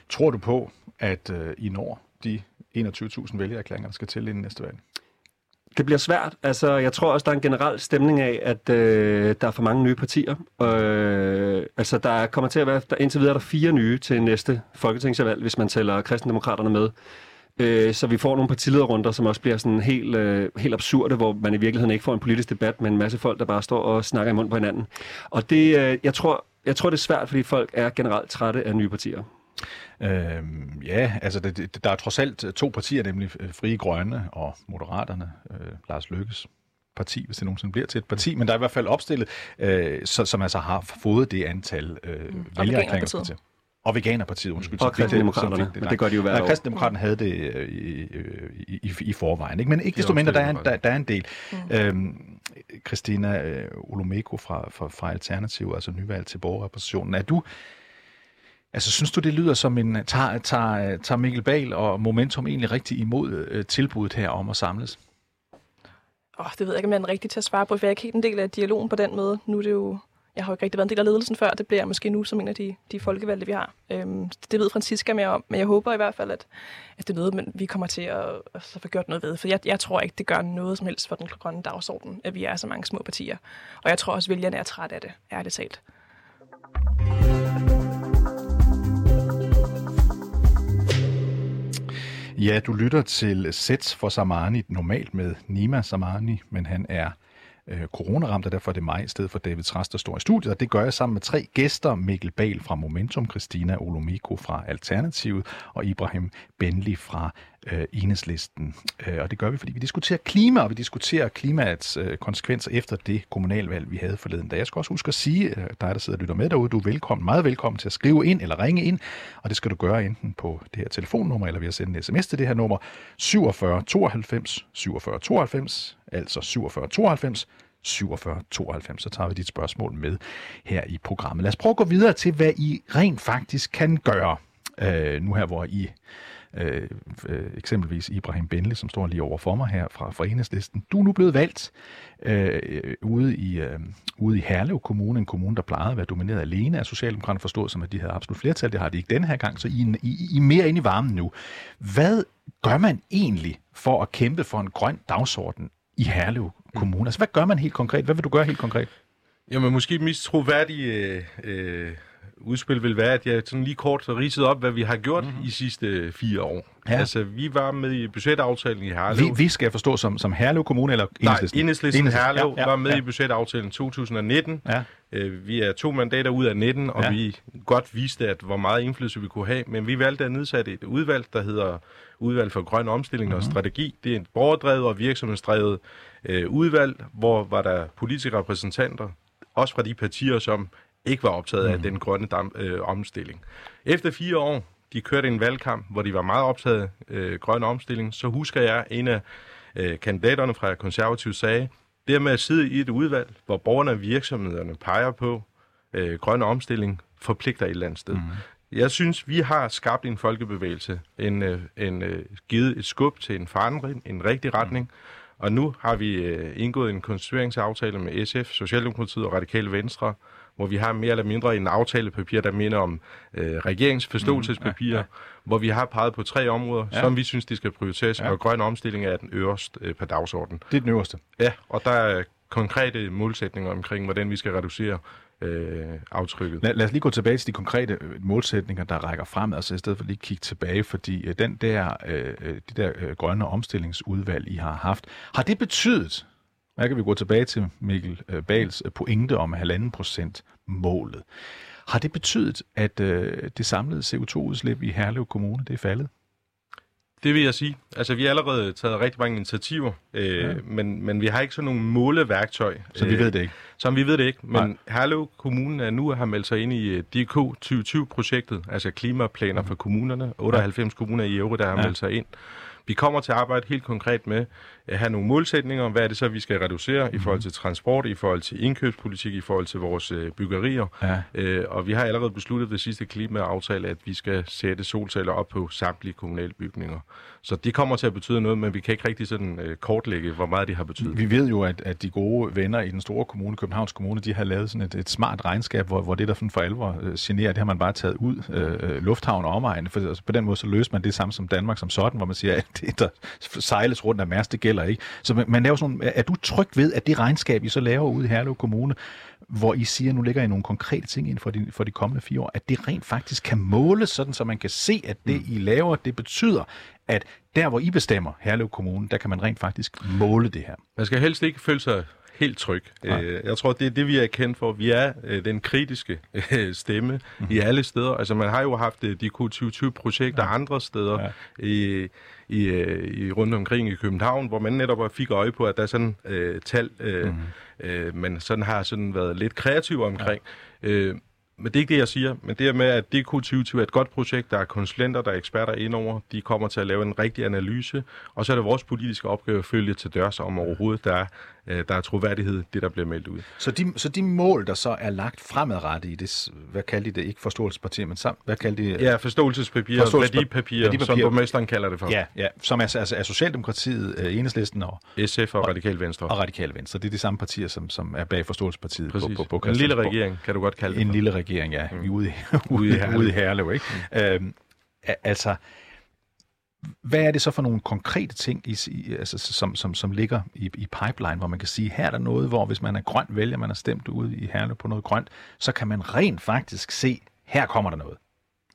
Speaker 1: Tror du på, at uh, I når de 21.000 vælgererklæringer, der skal til inden næste valg?
Speaker 2: Det bliver svært. Altså, jeg tror også, der er en generel stemning af, at øh, der er for mange nye partier. Øh, altså, der kommer til at være, der, indtil videre er der fire nye til næste folketingsvalg, hvis man tæller kristendemokraterne med. Øh, så vi får nogle partilederrunder, som også bliver sådan helt, øh, helt absurde, hvor man i virkeligheden ikke får en politisk debat, men en masse folk, der bare står og snakker i mund på hinanden. Og det, øh, jeg, tror, jeg tror, det er svært, fordi folk er generelt trætte af nye partier.
Speaker 1: Øh, ja, altså det, der er trods alt to partier, nemlig Frie Grønne og Moderaterne, øh, Lars Lykkes parti, hvis det nogensinde bliver til et parti, men der er i hvert fald opstillet, øh, så, som altså har fået det antal øh, mm. vælgererklæringer til. Og Veganerpartiet, undskyld.
Speaker 2: Og kristendemokraterne, det, det, det, det gør de jo hver
Speaker 1: år. Kristendemokraterne havde det øh, i, i, i, i forvejen, ikke? men ikke desto mindre, der er, en, der, der er en del. Mm. Øhm, Christina øh, Olomeko fra, fra, fra Alternativ, altså nyvalg til borgerrepræsentationen. Er du, altså synes du, det lyder som en, tager, tager, tager Mikkel Bal og Momentum egentlig rigtig imod øh, tilbuddet her om at samles?
Speaker 3: Oh, det ved jeg ikke, om jeg er rigtig til at svare på, for jeg er ikke helt en del af dialogen på den måde. Nu er det jo jeg har jo ikke rigtig været en del af ledelsen før, det bliver jeg måske nu som en af de, de folkevalgte, vi har. Øhm, det ved Francisca mere om, men jeg håber i hvert fald, at, at det er noget, men vi kommer til at, at få gjort noget ved. For jeg, jeg tror ikke, det gør noget som helst for den grønne dagsorden, at vi er så mange små partier. Og jeg tror også, at vælgerne er træt af det, ærligt talt.
Speaker 1: Ja, du lytter til Sets for Samani, normalt med Nima Samani, men han er øh, coronaramt, og derfor er det mig i stedet for David Trast, der står i studiet. Og det gør jeg sammen med tre gæster. Mikkel Bal fra Momentum, Christina Olomiko fra Alternativet og Ibrahim Benli fra øh, enhedslisten. Øh, og det gør vi, fordi vi diskuterer klima, og vi diskuterer klimaets øh, konsekvenser efter det kommunalvalg, vi havde forleden dag. Jeg skal også huske at sige, øh, dig der sidder og lytter med derude, du er velkommen, meget velkommen til at skrive ind eller ringe ind, og det skal du gøre enten på det her telefonnummer, eller ved at sende en sms til det her nummer 47 92 47 92, altså 47 92 47 92, så tager vi dit spørgsmål med her i programmet. Lad os prøve at gå videre til, hvad I rent faktisk kan gøre, øh, nu her, hvor I øh, øh, eksempelvis Ibrahim Benle, som står lige over for mig her fra Forenhedslisten. Du er nu blevet valgt øh, ude, i, øh, ude i Herlev Kommune, en kommune, der plejede at være domineret alene af Socialdemokraterne, forstået som, at de havde absolut flertal. Det har de ikke denne her gang, så I, I, I er mere inde i varmen nu. Hvad gør man egentlig for at kæmpe for en grøn dagsorden i Herlev Kommune? Altså, hvad gør man helt konkret? Hvad vil du gøre helt konkret?
Speaker 4: Jamen, måske mest troværdige øh, øh udspil vil være, at jeg sådan lige kort ridset op, hvad vi har gjort mm-hmm. i sidste fire år. Ja. Altså, vi var med i budgetaftalen i Herlev.
Speaker 1: Vi, vi skal forstå som, som Herlev Kommune eller
Speaker 4: Enhedslisten? Nej, Enhedslisten Herlev ja, ja, var med ja. i budgetaftalen 2019. Ja. Øh, vi er to mandater ud af 19, og ja. vi godt viste, at hvor meget indflydelse vi kunne have. Men vi valgte at nedsætte et udvalg, der hedder Udvalg for Grøn Omstilling mm-hmm. og Strategi. Det er et borgerdrevet og virksomhedsdrevet øh, udvalg, hvor var der politiske repræsentanter, også fra de partier, som ikke var optaget af mm. den grønne dam, øh, omstilling. Efter fire år, de kørte en valgkamp, hvor de var meget optaget af øh, grøn omstilling, så husker jeg, en af øh, kandidaterne fra konservativ sagde, det med at sidde i et udvalg, hvor borgerne og virksomhederne peger på øh, grøn omstilling, forpligter et eller andet sted. Mm. Jeg synes, vi har skabt en folkebevægelse, en, øh, en, øh, givet et skub til en forandring, en rigtig retning, mm. og nu har vi øh, indgået en konstitueringsaftale med SF, Socialdemokratiet og Radikale Venstre, hvor vi har mere eller mindre en aftalepapir, der minder om øh, regeringsforståelsespapir, mm, ja, ja. hvor vi har peget på tre områder, ja. som vi synes, de skal prioriteres, ja. og grøn omstilling er den øverste øh, på dagsordenen.
Speaker 1: Det er den øverste?
Speaker 4: Ja, og der er konkrete målsætninger omkring, hvordan vi skal reducere øh, aftrykket.
Speaker 1: Lad, lad os lige gå tilbage til de konkrete øh, målsætninger, der rækker frem, altså i stedet for lige kigge tilbage, fordi øh, den der, øh, øh, de der øh, grønne omstillingsudvalg, I har haft, har det betydet, her kan vi gå tilbage til Mikkel øh, Bals øh, pointe om halvanden procent målet. Har det betydet, at øh, det samlede CO2-udslip i Herlev Kommune det er faldet?
Speaker 4: Det vil jeg sige. Altså, vi har allerede taget rigtig mange initiativer, øh, ja. men, men vi har ikke sådan nogle måleværktøj.
Speaker 1: Så vi ved det ikke?
Speaker 4: Som vi ved det ikke. Men Nej. Herlev Kommune er nu har meldt sig ind i DK 2020-projektet, altså klimaplaner mm. for kommunerne. 98 ja. kommuner i Euro, der har ja. meldt sig ind. Vi kommer til at arbejde helt konkret med have nogle målsætninger. Hvad er det så, vi skal reducere mm. i forhold til transport, i forhold til indkøbspolitik, i forhold til vores øh, byggerier. Ja. Øh, og vi har allerede besluttet ved sidste klimaaftale, at vi skal sætte solceller op på samtlige kommunale bygninger. Så det kommer til at betyde noget, men vi kan ikke rigtig sådan øh, kortlægge, hvor meget det har betydet.
Speaker 1: Vi ved jo, at, at de gode venner i den store kommune, Københavns Kommune, de har lavet sådan et, et smart regnskab, hvor, hvor det, der for alvor øh, generer, det har man bare taget ud øh, lufthavn og omegn. For altså, på den måde så løser man det samme som Danmark som sådan, hvor man siger, at det, der sejles rundt af Mærsk, det gælder ikke. Så man, man laver sådan, er du tryg ved, at det regnskab, I så laver ude i Herlev Kommune, hvor I siger, nu lægger I nogle konkrete ting ind for de, for de kommende fire år, at det rent faktisk kan måles, sådan så man kan se, at det, mm. I laver, det betyder, at der, hvor I bestemmer, Herlev Kommune, der kan man rent faktisk måle det her.
Speaker 4: Man skal helst ikke føle sig helt tryg. Nej. Øh, jeg tror, det er det, vi er kendt for. Vi er øh, den kritiske øh, stemme mm-hmm. i alle steder. Altså, man har jo haft de Q2020-projekter ja. andre steder ja. I, i, i rundt omkring i København, hvor man netop fik øje på, at der er sådan øh, tal, øh, mm-hmm. øh, men sådan har sådan været lidt kreativ omkring. Ja. Øh, men det er ikke det, jeg siger. Men det er med, at DK2020 er et godt projekt. Der er konsulenter, der er eksperter indover. De kommer til at lave en rigtig analyse. Og så er det vores politiske opgave at følge til dørs om overhovedet, der er øh, der er troværdighed, det der bliver meldt ud.
Speaker 1: Så de, så de mål, der så er lagt fremadrettet i det, hvad kaldte de det, ikke forståelsespartier, men sam, hvad kaldte de
Speaker 4: Ja, forståelsespapir,
Speaker 1: Forståelsespap-
Speaker 4: værdipapir,
Speaker 1: værdipapir.
Speaker 4: som borgmesteren kalder det for.
Speaker 1: Ja, ja, som er, altså, er Socialdemokratiet, øh, Enhedslisten og,
Speaker 4: SF og Radikal Venstre.
Speaker 1: og Radikale Venstre. Det er de samme partier, som, som er bag forståelsespartiet på,
Speaker 4: Præcis.
Speaker 1: på, på
Speaker 4: en lille regering, kan du godt kalde det
Speaker 1: En
Speaker 4: for.
Speaker 1: lille regering, ja. Mm. Ude,
Speaker 4: Ude
Speaker 1: ude,
Speaker 4: i Herlev.
Speaker 1: ikke? Mm. Øhm, altså, hvad er det så for nogle konkrete ting, i, altså, som, som, som ligger i, i pipeline, hvor man kan sige, her er der noget, hvor hvis man er grøn vælger, man har stemt ude i Herlev på noget grønt, så kan man rent faktisk se, her kommer der noget.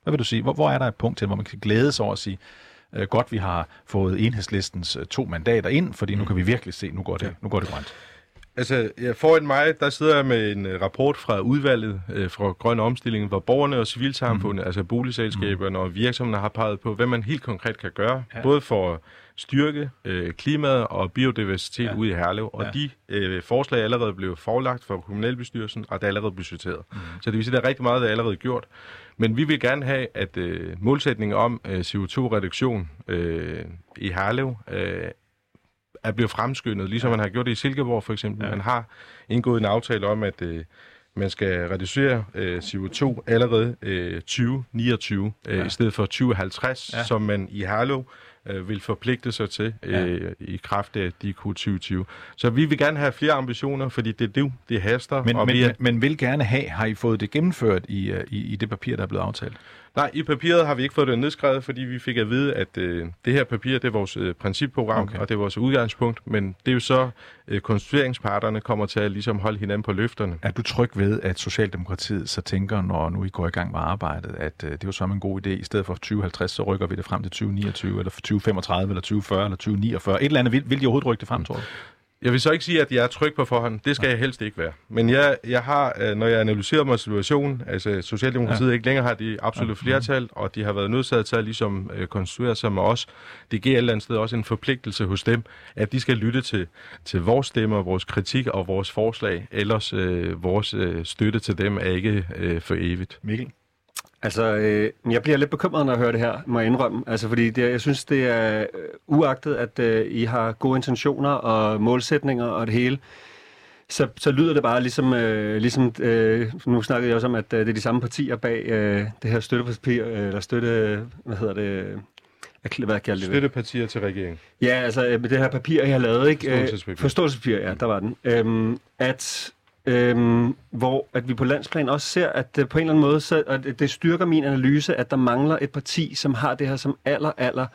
Speaker 1: Hvad vil du sige? Hvor, hvor er der et punkt til, hvor man kan glæde sig over at sige, øh, godt vi har fået enhedslistens øh, to mandater ind, fordi nu kan vi virkelig se, nu går det, nu går det grønt.
Speaker 4: Altså, foran mig, der sidder jeg med en uh, rapport fra udvalget uh, fra Grøn Omstilling, hvor borgerne og civilsamfundet, mm. altså boligselskaberne mm. og virksomhederne har peget på, hvad man helt konkret kan gøre, ja. både for at styrke uh, klimaet og biodiversitet ja. ude i Herlev. Og ja. de uh, forslag er allerede blevet forelagt for kommunalbestyrelsen, og der er allerede budgetteret. Mm. Så det vil sige, at der er rigtig meget, der er allerede gjort. Men vi vil gerne have, at uh, målsætningen om uh, CO2-reduktion uh, i Herlev uh, er blevet fremskyndet, ligesom ja. man har gjort det i Silkeborg for eksempel. Ja. Man har indgået en aftale om, at øh, man skal reducere øh, CO2 allerede øh, 2029 øh, ja. i stedet for 2050, ja. som man i Herlev øh, vil forpligte sig til øh, ja. i kraft af DK 2020. Så vi vil gerne have flere ambitioner, fordi det er det, det haster.
Speaker 1: Men,
Speaker 4: og
Speaker 1: men,
Speaker 4: vi er,
Speaker 1: men, men vil gerne have, har I fået det gennemført i, øh, i, i det papir, der er blevet aftalt?
Speaker 4: Nej, i papiret har vi ikke fået det nedskrevet, fordi vi fik at vide, at øh, det her papir, det er vores øh, principprogram, okay. og det er vores udgangspunkt, men det er jo så, øh, konstitueringsparterne kommer til at ligesom holde hinanden på løfterne.
Speaker 1: Er du tryg ved, at Socialdemokratiet så tænker, når nu I går i gang med arbejdet, at øh, det er jo så en god idé, i stedet for 2050, så rykker vi det frem til 2029, eller 2035, eller 2040, eller 2049? Et eller andet, vil, vil de overhovedet rykke det frem, tror du?
Speaker 4: Jeg vil så ikke sige, at jeg er tryg på forhånd. Det skal jeg helst ikke være. Men jeg, jeg har, øh, når jeg analyserer mig situationen, altså Socialdemokratiet ja. ikke længere har de absolut flertal, og de har været nødsaget til at ligesom øh, konstruere sig med os. Det giver et eller andet sted også en forpligtelse hos dem, at de skal lytte til, til vores stemmer, vores kritik og vores forslag. Ellers øh, vores øh, støtte til dem er ikke øh, for evigt.
Speaker 1: Mikkel?
Speaker 2: Altså, øh, jeg bliver lidt bekymret, når jeg hører det her, må jeg indrømme. Altså, fordi det, jeg synes, det er øh, uagtet, at øh, I har gode intentioner og målsætninger og det hele. Så, så lyder det bare ligesom, øh, ligesom øh, nu snakkede jeg også om, at øh, det er de samme partier bag øh, det her støttepapir, øh, eller støtte, hvad hedder det, øh, hvad kalder det?
Speaker 4: Støttepartier til regeringen.
Speaker 2: Ja, altså øh, med det her papir, jeg har lavet, ikke? Øh,
Speaker 4: Forståelsespapir.
Speaker 2: Forståelsespapir, ja, der var den. Øhm, at Øhm, hvor at vi på landsplan også ser, at det på en eller anden måde, så, at det- styrker min analyse, at der mangler et parti, som har det her som aller, aller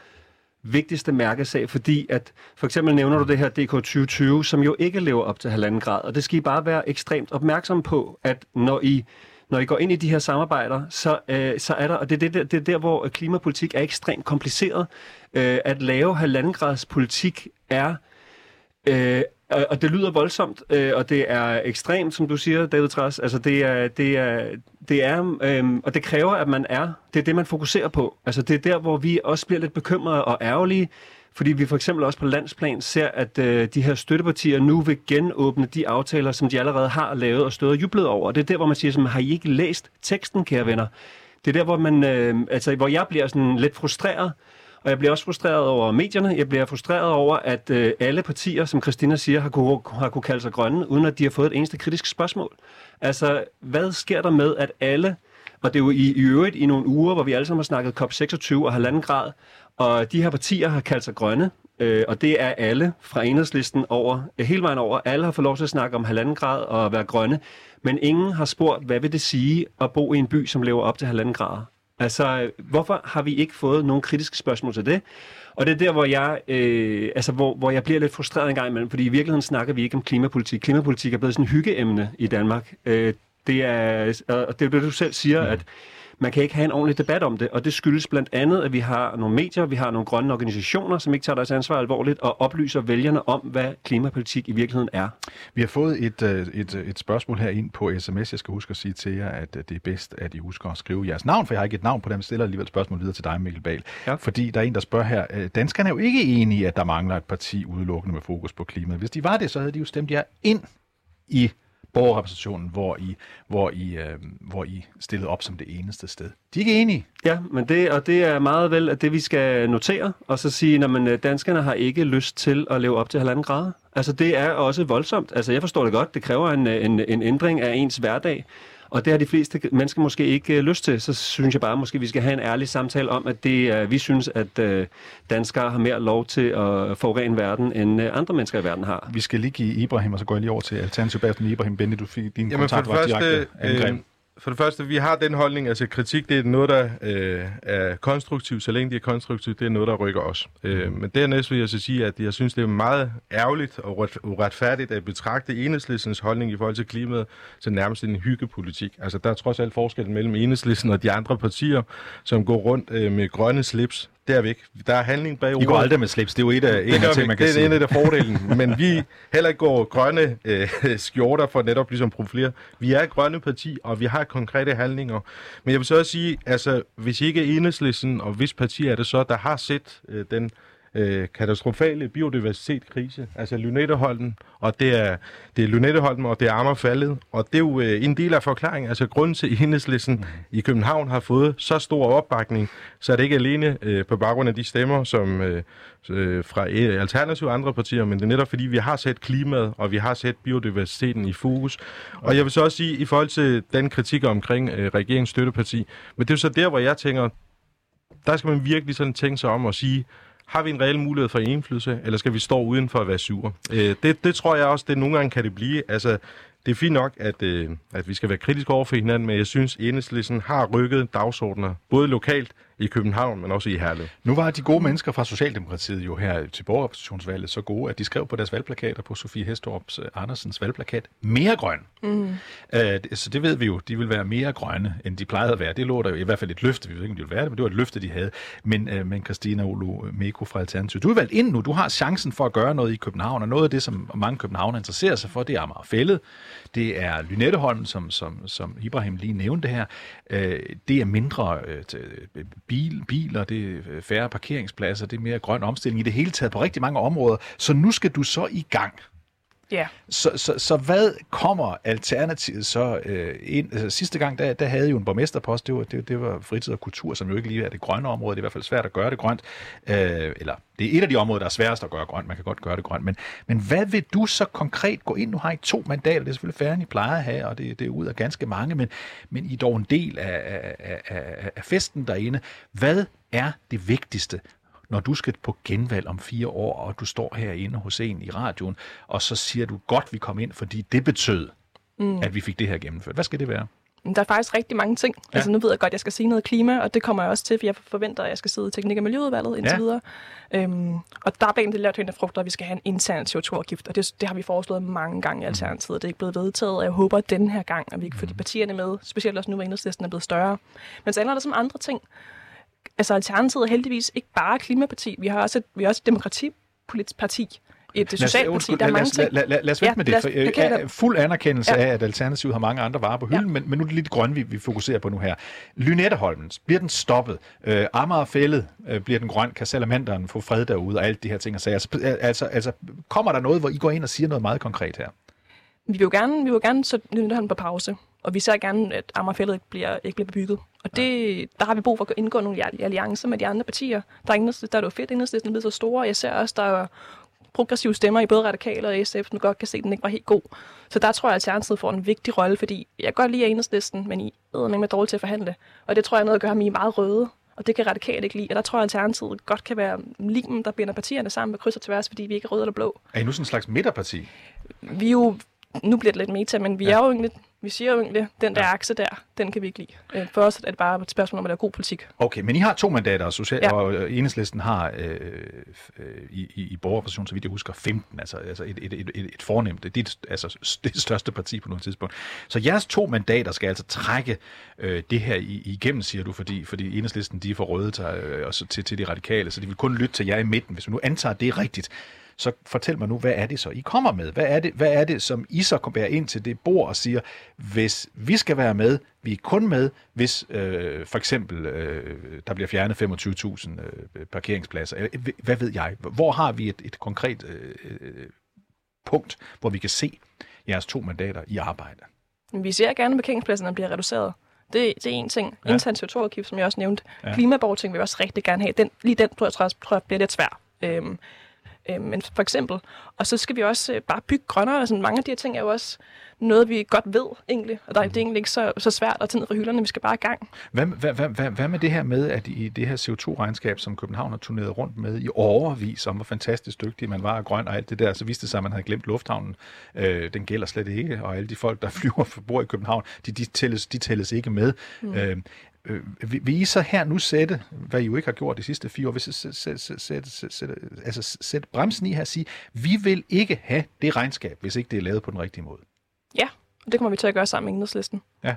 Speaker 2: vigtigste mærkesag, fordi at for eksempel nævner du det her DK 2020, som jo ikke lever op til halvanden grad, og det skal I bare være ekstremt opmærksom på, at når I når I går ind i de her samarbejder, så, øh, så er der, og det er, det, det er der, hvor klimapolitik er ekstremt kompliceret. Øh, at lave halvanden grads politik er Øh, og, og det lyder voldsomt, øh, og det er ekstremt, som du siger, David Træs. Altså det er, det er, det er øh, og det kræver, at man er, det er det, man fokuserer på. Altså det er der, hvor vi også bliver lidt bekymrede og ærgerlige, fordi vi for eksempel også på landsplan ser, at øh, de her støttepartier nu vil genåbne de aftaler, som de allerede har lavet og stået og jublet over. Det er der, hvor man siger, som, har I ikke læst teksten, kære venner? Det er der, hvor, man, øh, altså, hvor jeg bliver sådan lidt frustreret, og jeg bliver også frustreret over medierne. Jeg bliver frustreret over, at øh, alle partier, som Christina siger, har kunne, har kunne kalde sig grønne, uden at de har fået et eneste kritisk spørgsmål. Altså, hvad sker der med, at alle, og det er jo i, i øvrigt i nogle uger, hvor vi alle sammen har snakket COP26 og halvanden grad, og de her partier har kaldt sig grønne, øh, og det er alle fra enhedslisten over, hele vejen over. Alle har fået lov til at snakke om halvanden grad og være grønne, men ingen har spurgt, hvad vil det sige at bo i en by, som lever op til halvanden grader? Altså, hvorfor har vi ikke fået nogle kritiske spørgsmål til det? Og det er der, hvor jeg, øh, altså, hvor, hvor jeg bliver lidt frustreret en gang imellem, fordi i virkeligheden snakker vi ikke om klimapolitik. Klimapolitik er blevet sådan et hyggeemne i Danmark. Øh, det er, og det er det, du selv siger, at man kan ikke have en ordentlig debat om det, og det skyldes blandt andet, at vi har nogle medier, vi har nogle grønne organisationer, som ikke tager deres ansvar alvorligt og oplyser vælgerne om, hvad klimapolitik i virkeligheden er.
Speaker 1: Vi har fået et, øh, et, et spørgsmål her ind på sms. Jeg skal huske at sige til jer, at øh, det er bedst, at I husker at skrive jeres navn, for jeg har ikke et navn på dem. Jeg stiller alligevel et spørgsmål videre til dig, Mikkel Bal.
Speaker 2: Ja.
Speaker 1: Fordi der er en, der spørger her, øh, danskerne er jo ikke enige i, at der mangler et parti udelukkende med fokus på klimaet. Hvis de var det, så havde de jo stemt jer ind i borgerrepræsentationen, hvor I, hvor, I, øh, hvor I stillede op som det eneste sted. De er ikke enige.
Speaker 2: Ja, men det, og det er meget vel at det, vi skal notere, og så sige, at øh, danskerne har ikke lyst til at leve op til halvanden grader. Altså, det er også voldsomt. Altså, jeg forstår det godt. Det kræver en, øh, en, en ændring af ens hverdag. Og det har de fleste mennesker måske ikke uh, lyst til. Så synes jeg bare, at måske vi skal have en ærlig samtale om, at det, vi synes, at uh, danskere har mere lov til at forurene verden, end uh, andre mennesker i verden har.
Speaker 1: Vi skal lige give Ibrahim, og så går jeg lige over til Alternativ bagefter. Ibrahim Bende, du fik din
Speaker 4: Jamen, det
Speaker 1: var direkte angreb.
Speaker 4: øh, for det første, vi har den holdning, altså kritik, det er noget, der øh, er konstruktivt, så længe det er konstruktivt, det er noget, der rykker os. Øh, men dernæst vil jeg så sige, at jeg synes, det er meget ærgerligt og uret- uretfærdigt at betragte enhedslistens holdning i forhold til klimaet som nærmest en hyggepolitik. Altså, der er trods alt forskel mellem enhedslisten og de andre partier, som går rundt øh, med grønne slips. Det er vi ikke. Der er handling bag
Speaker 1: I går
Speaker 4: ordet.
Speaker 1: aldrig med slips. Det er jo et af, en af ting, man kan
Speaker 4: det er en af de fordelen. Men vi heller ikke går grønne øh, skjorter for netop ligesom profilere. Vi er et grønne parti, og vi har konkrete handlinger. Men jeg vil så også sige, altså, hvis ikke enhedslisten, og hvis parti er det så, der har set øh, den øh, katastrofale biodiversitetskrise, altså Lynetteholmen, og det er, det er Lynetteholmen, og det er Amagerfaldet, og det er jo øh, en del af forklaringen, altså grunden til at enhedslisten i København har fået så stor opbakning, så er det ikke alene øh, på baggrund af de stemmer, som øh, øh, fra øh, Alternativ og andre partier, men det er netop fordi, vi har sat klimaet, og vi har sat biodiversiteten i fokus. Og jeg vil så også sige, i forhold til den kritik omkring øh, regeringens støtteparti, men det er jo så der, hvor jeg tænker, der skal man virkelig sådan tænke sig om og sige, har vi en reel mulighed for indflydelse, eller skal vi stå uden for at være sure? Øh, det, det tror jeg også, det nogle gange kan det blive. Altså, det er fint nok, at, øh, at vi skal være kritiske over for hinanden, men jeg synes, at Enhedslisten har rykket dagsordner, både lokalt i København, men også i Herlev.
Speaker 1: Nu var de gode mennesker fra Socialdemokratiet jo her til borgerrepræsentationsvalget så gode, at de skrev på deres valgplakater på Sofie Hestorps øh, Andersens valgplakat, mere grøn. Mm. Øh, så det ved vi jo, de vil være mere grønne, end de plejede at være. Det lå der jo i hvert fald et løfte, vi ved ikke, om de ville være det, men det var et løfte, de havde. Men, øh, men Christina Olo Meko fra Alternativ, du er valgt ind nu, du har chancen for at gøre noget i København, og noget af det, som mange københavner interesserer sig for, det er Amagerfællet, det er Lynetteholm, som, som, som Ibrahim lige nævnte her, øh, det er mindre øh, til- øh, bil, biler, det er øh, færre parkeringspladser, det er mere grøn omstilling i det hele taget på rigtig mange områder. Så nu skal du så i gang.
Speaker 3: Ja.
Speaker 1: Så, så, så hvad kommer alternativet så øh, ind? Altså, sidste gang, der, der havde jo en borgmesterpost, det var, det, det var fritid og kultur, som jo ikke lige er det grønne område. Det er i hvert fald svært at gøre det grønt. Øh, eller det er et af de områder, der er sværest at gøre grønt. Man kan godt gøre det grønt. Men, men hvad vil du så konkret gå ind? Nu har I to mandater, det er selvfølgelig færre, end I plejer at have, og det, det er ud af ganske mange, men, men I er dog en del af, af, af, af festen derinde. Hvad er det vigtigste når du skal på genvalg om fire år, og du står herinde hos en i radioen, og så siger du, godt vi kom ind, fordi det betød, mm. at vi fik det her gennemført. Hvad skal det være?
Speaker 3: Der er faktisk rigtig mange ting. Ja. Altså nu ved jeg godt, at jeg skal sige noget klima, og det kommer jeg også til, for jeg forventer, at jeg skal sidde i teknik- og miljøudvalget indtil
Speaker 1: Ja.
Speaker 3: videre. Øhm, og der er blandt det lavt hængende frugter, at vi skal have en intern CO2-afgift, og det, det har vi foreslået mange gange i Alternativet. Det er ikke blevet vedtaget, og jeg håber, at denne her gang, at vi kan få de partierne med, specielt også nu, hvor enhedslisten er blevet større. Men så handler der som andre ting. Altså Alternativet er heldigvis ikke bare klimaparti, vi har også et, vi har også et demokratipolitisk parti, et socialt parti, der er mange ting.
Speaker 1: Lad, lad, lad os vente
Speaker 3: Ja,
Speaker 1: med
Speaker 3: lad
Speaker 1: det. For, øh, fuld anerkendelse
Speaker 3: Ja.
Speaker 1: af, at Alternativet har mange andre varer på hylden, ja. men, men nu er det lige det grønne, vi, vi fokuserer på nu her. Lynetteholmen, bliver den stoppet? Øh, Amagerfællet, øh, bliver den grøn? Kan salamanderen få fred derude? Og alt de her ting og sager. Altså, altså, altså, kommer der noget, hvor I går ind og siger noget meget konkret her?
Speaker 3: Vi vil jo gerne, vi vil jo gerne sætte Lynetteholm på pause, og vi ser gerne, at Amagerfældet ikke bliver, ikke bliver bebygget. Og det, der har vi brug for at indgå nogle alliancer med de andre partier. Der er, enhedslisten, der er det jo fedt, at enhedslisten er blevet så store, og jeg ser også, der er progressive stemmer i både Radikale og SF, som godt kan se, at den ikke var helt god. Så der tror jeg, at Alternativet får en vigtig rolle, fordi jeg godt lide enhedslisten, men I er med dårligt til at forhandle. Og det tror jeg er noget at gøre at I er meget røde. Og det kan radikalt ikke lide. Og der tror jeg, at Alternativet godt kan være limen, der binder partierne sammen med kryds og tværs, fordi vi ikke er røde eller blå
Speaker 1: Er I nu sådan en slags midterparti?
Speaker 3: vi er jo, nu bliver det lidt meta, men vi ja. er jo egentlig, vi siger jo egentlig, den der ja. akse der, den kan vi ikke lide. Øh, For os er det bare et spørgsmål om at lave god politik.
Speaker 1: Okay, men I har to mandater, og, social- ja. Og øh, enhedslisten har øh, øh, i, i, i borgerrepræsentation, så vidt jeg husker, 15, altså, altså et, et, et, et, fornemt, det et, altså det største parti på noget tidspunkt. Så jeres to mandater skal altså trække øh, det her i, igennem, siger du, fordi, fordi enhedslisten de er for røde til, øh, og så til, til de radikale, så de vil kun lytte til jer i midten. Hvis vi nu antager, det er rigtigt, så fortæl mig nu, hvad er det så, I kommer med? Hvad er det, hvad er det som I så kommer ind til det bord og siger, hvis vi skal være med, vi er kun med, hvis øh, for eksempel øh, der bliver fjernet 25.000 øh, parkeringspladser. Eller, Hvad ved jeg? Hvor har vi et, et konkret øh, øh, punkt, hvor vi kan se jeres to mandater i arbejde?
Speaker 3: Vi ser gerne, at parkeringspladserne bliver reduceret. Det, det er en ting.
Speaker 1: Ja.
Speaker 3: Intern CO2-afgift, som jeg også nævnte.
Speaker 1: Ja.
Speaker 3: Klimaborting vil vi også rigtig gerne have. Den, lige den tror jeg, tror jeg, tror jeg bliver lidt svær. Øhm, Øh, men for eksempel. Og så skal vi også øh, bare bygge grønnere. Altså, mange af de her ting er jo også noget, vi godt ved egentlig. Og der, det er egentlig ikke så, så svært at tage ned fra hylderne. Vi skal bare i gang.
Speaker 1: Hvad, hvad, hvad, hvad, hvad med det her med, at i det her CO2-regnskab, som København har turneret rundt med i overvis, om hvor fantastisk dygtig man var af grøn og alt det der, så viste det sig, at man havde glemt lufthavnen. Øh, den gælder slet ikke, og alle de folk, der flyver for bor i København, de, de, tælles, de tælles ikke med. Mm. Øh, øh, vil I så her nu sætte, hvad I jo ikke har gjort de sidste fire år, sætte, sætte, sætte, sætte, altså sætte bremsen i her og sige, vi vil ikke have det regnskab, hvis ikke det er lavet på den rigtige måde?
Speaker 3: Ja, og det kommer vi til at gøre sammen med enhedslisten.
Speaker 1: Ja.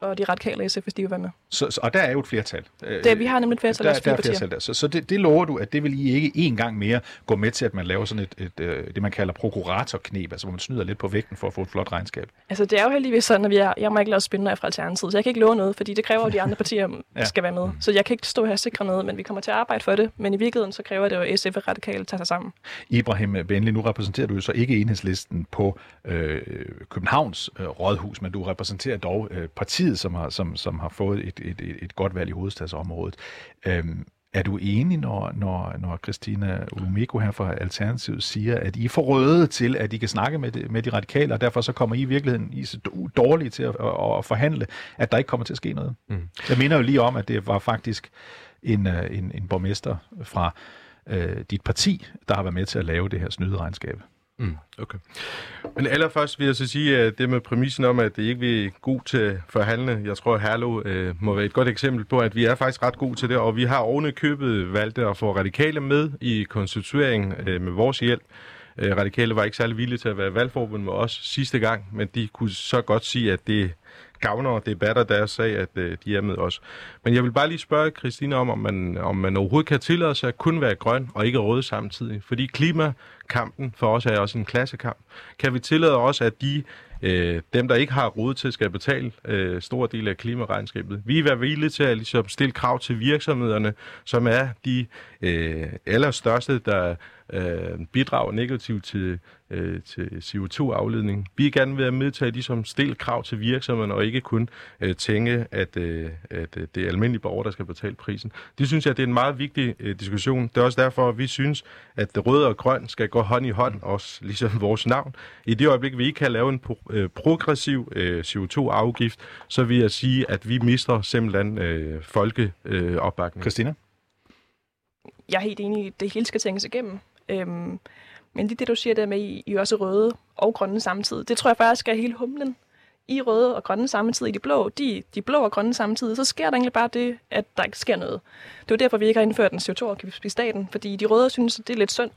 Speaker 3: Og de radikale SF, hvis de vil være med.
Speaker 1: Så, så, og der er jo et flertal.
Speaker 3: Det, vi har nemlig et flertal,
Speaker 1: der, der er flertal der. Så, så det, det lover du, at det vil I ikke en gang mere gå med til, at man laver sådan et, et, et det, man kalder prokuratorknep, altså hvor man snyder lidt på vægten for at få et flot regnskab.
Speaker 3: Altså, det er jo heldigvis sådan, at vi er, jeg må ikke lave spændende fra Alternativet, så jeg kan ikke love noget, fordi det kræver, at de andre partier ja. skal være med. Så jeg kan ikke stå her og sikre noget, men vi kommer til at arbejde for det. Men i virkeligheden, så kræver det jo, at SF og radikale tager sig sammen.
Speaker 1: Ibrahim Benli, nu repræsenterer du jo så ikke enhedslisten på øh, Københavns øh, rådhus, men du repræsenterer dog øh, partiet, som har, som, som har fået et, et, et, godt valg i hovedstadsområdet. Øhm, er du enig, når, når, når Christina Olumeko her fra Alternativet siger, at I er for røde til, at I kan snakke med de, med de radikale, og derfor så kommer I i virkeligheden I så dårlige til at, at, at forhandle, at der ikke kommer til at ske noget? Mm. Jeg minder jo lige om, at det var faktisk en, en, en borgmester fra øh, dit parti, der har været med til at lave det her snyderegnskab.
Speaker 4: Mm, okay. Men allerførst vil jeg så sige, at det med præmissen om, at det ikke vil god til forhandle, jeg tror, at Herlo øh, må være et godt eksempel på, at vi er faktisk ret gode til det, og vi har oven købet valgt at få radikale med i konstitueringen øh, med vores hjælp. Øh, radikale var ikke særlig villige til at være valgforbund med os sidste gang, men de kunne så godt sige, at det gavner og debatter deres sag, at øh, de er med os. Men jeg vil bare lige spørge Christina om, om man, om man overhovedet kan tillade sig at kun være grøn og ikke rød samtidig. Fordi klimakampen for os er også en klassekamp. Kan vi tillade os, at de øh, dem, der ikke har råd til, skal betale øh, stor del af klimaregnskabet. Vi er villige til at ligesom, stille krav til virksomhederne, som er de øh, allerstørste, der øh, bidrager negativt til, øh, til CO2-afledning. Vi er gerne være med til at ligesom, stille krav til virksomhederne, og ikke kun øh, tænke, at, øh, at øh, det er almindelige borgere, der skal betale prisen. Det synes jeg, det er en meget vigtig øh, diskussion. Det er også derfor, at vi synes, at det røde og grøn skal gå hånd i hånd, også ligesom vores navn. I det øjeblik, vi ikke kan lave en pro- øh, progressiv øh, CO2-afgift, så vil jeg sige, at vi mister simpelthen øh, folkeopbakning. Øh,
Speaker 1: Christina?
Speaker 3: Jeg er helt enig i, at det hele skal tænkes igennem. Øhm, men lige det, du siger der med, I, I er også røde og grønne samtidig, det tror jeg faktisk er hele humlen. I røde og grønne samtidig, i de blå, de, de blå og grønne samtidig, så sker der egentlig bare det, at der ikke sker noget. Det er jo derfor, vi ikke har indført en CO2-afgift i staten, fordi de røde synes, at det er lidt synd,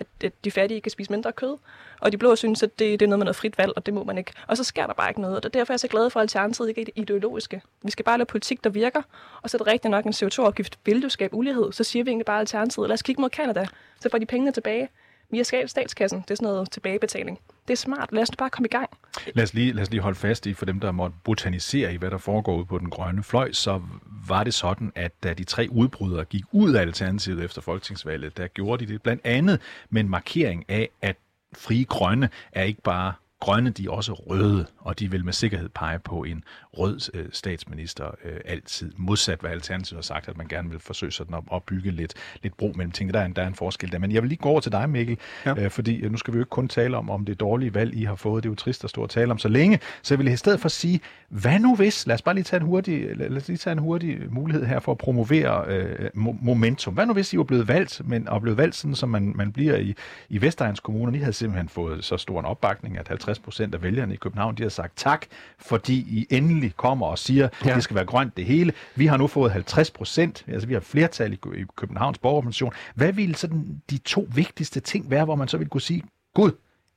Speaker 3: at de fattige kan spise mindre kød, og de blå synes, at det, det er noget med noget frit valg, og det må man ikke. Og så sker der bare ikke noget, og derfor er jeg så glad for, at Alternativet ikke er ideologiske. Vi skal bare lave politik, der virker, og så er det rigtigt nok en CO2-afgift. Vil du skabe ulighed, så siger vi egentlig bare Alternativet. Lad os kigge mod Canada, så får de pengene tilbage via statskassen. Det er sådan noget tilbagebetaling. Det er smart. Lad os bare komme i gang.
Speaker 1: Lad os lige, lad os lige holde fast i, for dem, der måtte botanisere i, hvad der foregår ude på den grønne fløj, så var det sådan, at da de tre udbrydere gik ud af Alternativet efter folketingsvalget, der gjorde de det blandt andet med en markering af, at frie grønne er ikke bare grønne, de er også røde, og de vil med sikkerhed pege på en rød øh, statsminister øh, altid. Modsat hvad Alternativet har sagt, at man gerne vil forsøge sådan at, at bygge lidt, lidt bro mellem tingene. Der er, en, der er en forskel der. Men jeg vil lige gå over til dig, Mikkel, ja. øh, fordi øh, nu skal vi jo ikke kun tale om, om det dårlige valg, I har fået. Det er jo trist at stå og tale om så længe. Så jeg vil i stedet for sige, hvad nu hvis, lad os bare lige tage en hurtig, lad os lige tage en hurtig mulighed her for at promovere øh, momentum. Hvad nu hvis I var blevet valgt, men og blevet valgt sådan, som man, man bliver i, i Vestegns Kommune, I havde simpelthen fået så stor en opbakning, at 50 procent af vælgerne i København, de har sagt tak, fordi I endelig kommer og siger, at ja. det skal være grønt det hele. Vi har nu fået 50 procent, altså vi har flertal i, i Københavns borgerorganisation. Hvad ville sådan de to vigtigste ting være, hvor man så ville kunne sige, gud,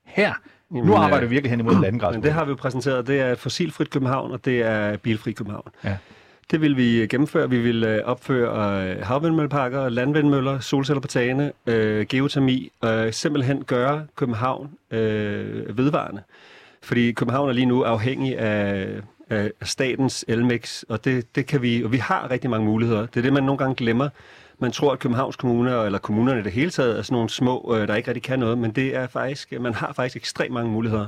Speaker 1: her Jamen, nu arbejder vi virkelig hen imod landgræs.
Speaker 2: Men det har vi jo præsenteret. Det er et fossilfrit København, og det er bilfri København. Ja. Det vil vi øh, gennemføre. Vi vil øh, opføre øh, havvindmølleparker, landvindmøller, solceller på tagene, øh, geotermi, og øh, simpelthen gøre København øh, vedvarende. Fordi København er lige nu afhængig af, af statens elmix, og det, det kan vi, og vi har rigtig mange muligheder. Det er det, man nogle gange glemmer. Man tror, at Københavns Kommune, eller kommunerne i det hele taget, er sådan nogle små, øh, der ikke rigtig kan noget, men det er faktisk, man har faktisk ekstremt mange muligheder.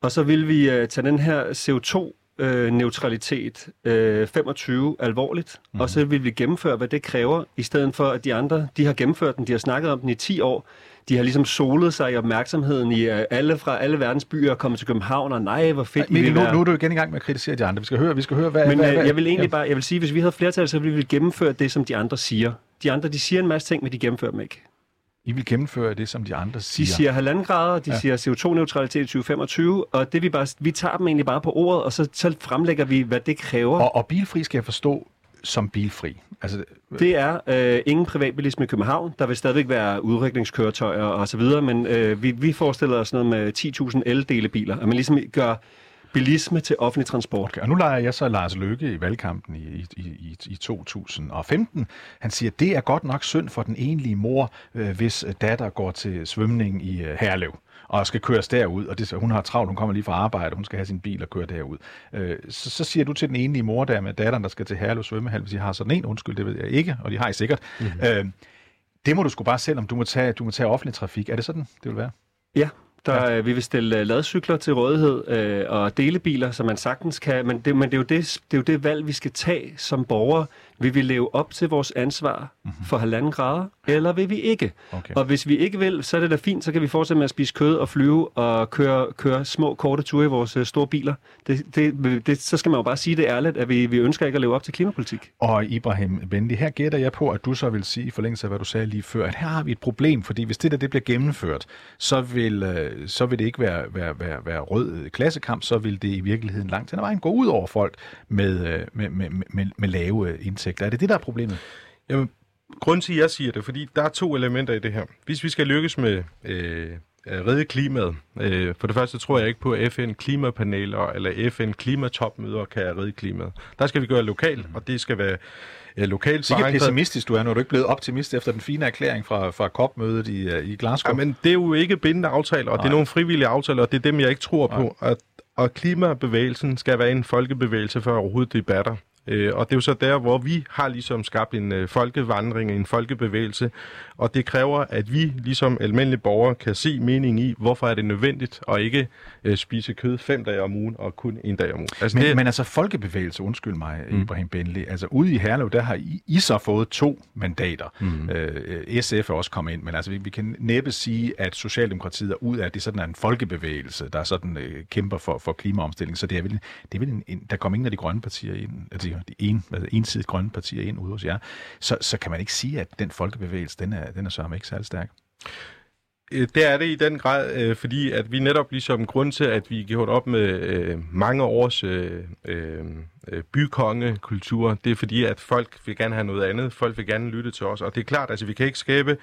Speaker 2: Og så vil vi øh, tage den her CO2 øh, neutralitet øh, 25 alvorligt, mm. og så vil vi gennemføre, hvad det kræver, i stedet for at de andre, de har gennemført den, de har snakket om den i 10 år, de har ligesom solet sig i opmærksomheden i uh, alle fra alle verdens byer kommet til København, og nej, hvor fedt
Speaker 1: Men nu, nu er du igen i gang med at kritisere de andre. Vi skal høre, vi skal høre hvad,
Speaker 2: Men
Speaker 1: hvad,
Speaker 2: øh,
Speaker 1: hvad,
Speaker 2: jeg vil egentlig bare, jeg vil sige, hvis vi havde flertal, så ville vi gennemføre det, som de andre siger. De andre, de siger en masse ting, men de gennemfører dem ikke.
Speaker 1: I vil gennemføre det, som de andre siger.
Speaker 2: De siger halvanden grader, de
Speaker 1: Ja.
Speaker 2: siger CO2-neutralitet i 2025, og det vi, bare, vi tager dem egentlig bare på ordet, og så, så fremlægger vi, hvad det kræver.
Speaker 1: Og, og bilfri skal jeg forstå som bilfri. Altså,
Speaker 2: Det er øh, ingen privatbilisme i København. Der vil stadigvæk være udrykningskøretøjer og så videre, men øh, vi, vi forestiller os noget med 10.000 eldelebiler, at man ligesom gør bilisme til offentlig transport.
Speaker 1: Og nu leger jeg så Lars Løkke i valgkampen i, i, i, i 2015. Han siger, det er godt nok synd for den enlige mor, øh, hvis datter går til svømning i øh, Herlev og skal køres derud, og det, hun har travlt, hun kommer lige fra arbejde, hun skal have sin bil og køre derud. Øh, så, så siger du til den enlige mor der med datteren, der skal til Herlev svømmehal, hvis I har sådan en, undskyld, det ved jeg ikke, og de har I sikkert. Mm-hmm. Øh, det må du sgu bare selv, om du må tage, du må tage offentlig trafik. Er det sådan, det vil være?
Speaker 2: Ja, der, ja. vi vil stille uh, ladcykler til rådighed øh, og delebiler, som man sagtens kan, men, det, men det, er jo det, det er jo det valg, vi skal tage som borgere. Vil vi leve op til vores ansvar mm-hmm. for halvanden grader, eller vil vi ikke?
Speaker 1: Okay.
Speaker 2: Og hvis vi ikke vil, så er det da fint, så kan vi fortsætte med at spise kød og flyve og køre, køre små, korte ture i vores uh, store biler. Det, det, det, så skal man jo bare sige det ærligt, at vi, vi ønsker ikke at leve op til klimapolitik.
Speaker 1: Og Ibrahim Benli, her gætter jeg på, at du så vil sige, i forlængelse af hvad du sagde lige før, at her har vi et problem, fordi hvis det der det bliver gennemført, så vil, øh, så vil det ikke være, være, være, være rød klassekamp, så vil det i virkeligheden langt hen ad vejen gå ud over folk med, øh, med, med, med, med lave øh, indtægter. Er det det, der er problemet?
Speaker 4: Jamen, grunden til, at jeg siger det, fordi der er to elementer i det her. Hvis vi skal lykkes med øh, at redde klimaet, øh, for det første tror jeg ikke på, at FN klimapaneler eller FN klimatopmøder kan redde klimaet. Der skal vi gøre lokalt, og det skal være øh, lokalt forankret.
Speaker 1: pessimistisk du er, når du ikke er blevet optimist efter den fine erklæring fra, fra COP-mødet i, øh, i Glasgow.
Speaker 4: Ja, men det er jo ikke bindende aftaler, og det er nogle frivillige aftaler, og det er dem, jeg ikke tror på. Og, og klimabevægelsen skal være en folkebevægelse for overhovedet debatter. Øh, og det er jo så der, hvor vi har ligesom skabt en øh, folkevandring, en folkebevægelse, og det kræver, at vi ligesom almindelige borgere kan se mening i, hvorfor er det nødvendigt at ikke øh, spise kød fem dage om ugen og kun en dag om ugen. Altså,
Speaker 1: Men,
Speaker 4: det,
Speaker 1: men altså folkebevægelse, undskyld mig, mm. Ibrahim Benli, altså ude i Herlev, der har I, I så fået to mandater. Mm. Øh, SF er også kommet ind, men altså vi, vi kan næppe sige, at Socialdemokratiet er ud af, at det sådan er en folkebevægelse, der sådan øh, kæmper for, for klimaomstilling. Så det er vel, det er vel en, en, der kommer ingen af de grønne partier ind, altså de de en, altså ensidigt grønne partier ind ude hos jer. Så, så kan man ikke sige, at den folkebevægelse, den er, den er sørme ikke særlig stærk.
Speaker 4: Øh, det er det i den grad, øh, fordi at vi netop ligesom grund til, at vi gjort op med øh, mange års øh, øh, øh, bykongekultur, det er fordi, at folk vil gerne have noget andet. Folk vil gerne lytte til os, og det er klart, altså vi kan ikke skabe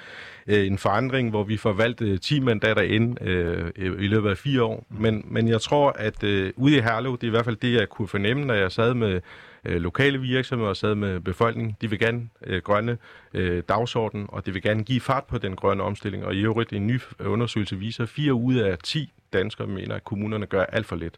Speaker 4: øh, en forandring, hvor vi får valgt øh, 10 mandater ind øh, i løbet af fire år. Men, men jeg tror, at øh, ude i Herlev, det er i hvert fald det, jeg kunne fornemme, når jeg sad med øh, lokale virksomheder og sad med befolkningen. De vil gerne øh, grønne øh, dagsorden, og det vil gerne give fart på den grønne omstilling. Og i øvrigt, en ny undersøgelse viser, at 4 ud af 10 danskere mener, at kommunerne gør alt for lidt.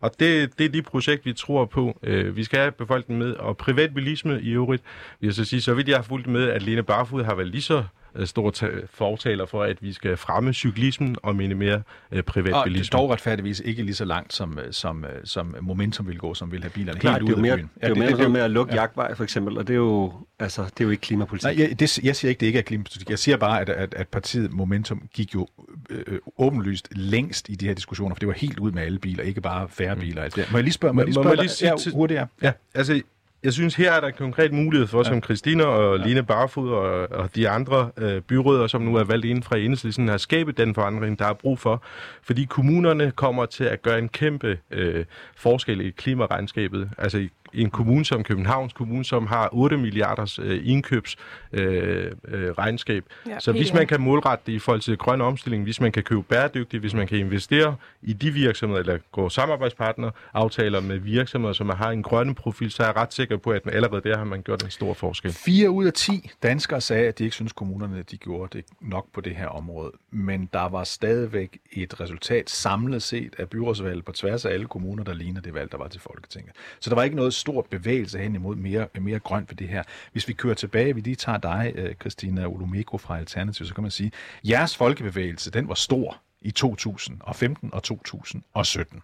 Speaker 4: Og det, det er de projekt, vi tror på. Øh, vi skal have befolkningen med, og privatbilisme i øvrigt, vil jeg så sige, så vidt jeg har fulgt med, at Lene Barfod har været lige så stor ta- fortaler for, at vi skal fremme cyklismen og minimere øh,
Speaker 1: Og
Speaker 4: privatbilisme.
Speaker 1: dog retfærdigvis ikke lige så langt, som, øh, som, øh, som Momentum vil gå, som vil have bilerne
Speaker 2: Klart,
Speaker 1: helt
Speaker 2: det
Speaker 1: ud af
Speaker 2: mere,
Speaker 1: byen.
Speaker 2: det er jo mere at lukke ja. jagtvej, for eksempel, og det er jo, altså, det er jo ikke klimapolitik.
Speaker 1: Nej, jeg, det, jeg siger ikke, det ikke er klimapolitik. Jeg siger bare, at, at, at partiet Momentum gik jo øh, åbenlyst længst i de her diskussioner, for det var helt ud med alle biler, ikke bare færre biler. Altså, må jeg lige spørge, må jeg lige
Speaker 4: Må- må
Speaker 1: spørge
Speaker 4: jeg lige sige
Speaker 1: ja, hurtigt, ja.
Speaker 4: Ja, altså, jeg synes, her er der konkret mulighed for, ja. som Christina og ja. Line Barfod og, og de andre øh, byråder, som nu er valgt inden fra enhedslisten, har skabet den forandring, der er brug for. Fordi kommunerne kommer til at gøre en kæmpe øh, forskel i klimaregnskabet. Altså i en kommune som Københavns Kommune, som har 8 milliarders øh, indkøbs øh, øh, regnskab.
Speaker 3: Ja,
Speaker 4: Så hvis man kan målrette det i forhold til grøn omstilling, hvis man kan købe bæredygtigt, hvis man kan investere i de virksomheder, eller gå samarbejdspartner, aftaler med virksomheder, som har en grønne profil, så er jeg ret sikker på, at allerede der har man gjort en stor forskel.
Speaker 1: 4 ud af 10 danskere sagde, at de ikke synes, kommunerne de gjorde det nok på det her område. Men der var stadigvæk et resultat samlet set af byrådsvalget på tværs af alle kommuner, der ligner det valg, der var til Folketinget. Så der var ikke noget stor bevægelse hen imod mere, mere grønt ved det her. Hvis vi kører tilbage, vi lige tager dig, øh, Christina Olumeko fra Alternativ, så kan man sige, jeres folkebevægelse, den var stor i 2015 og 2017.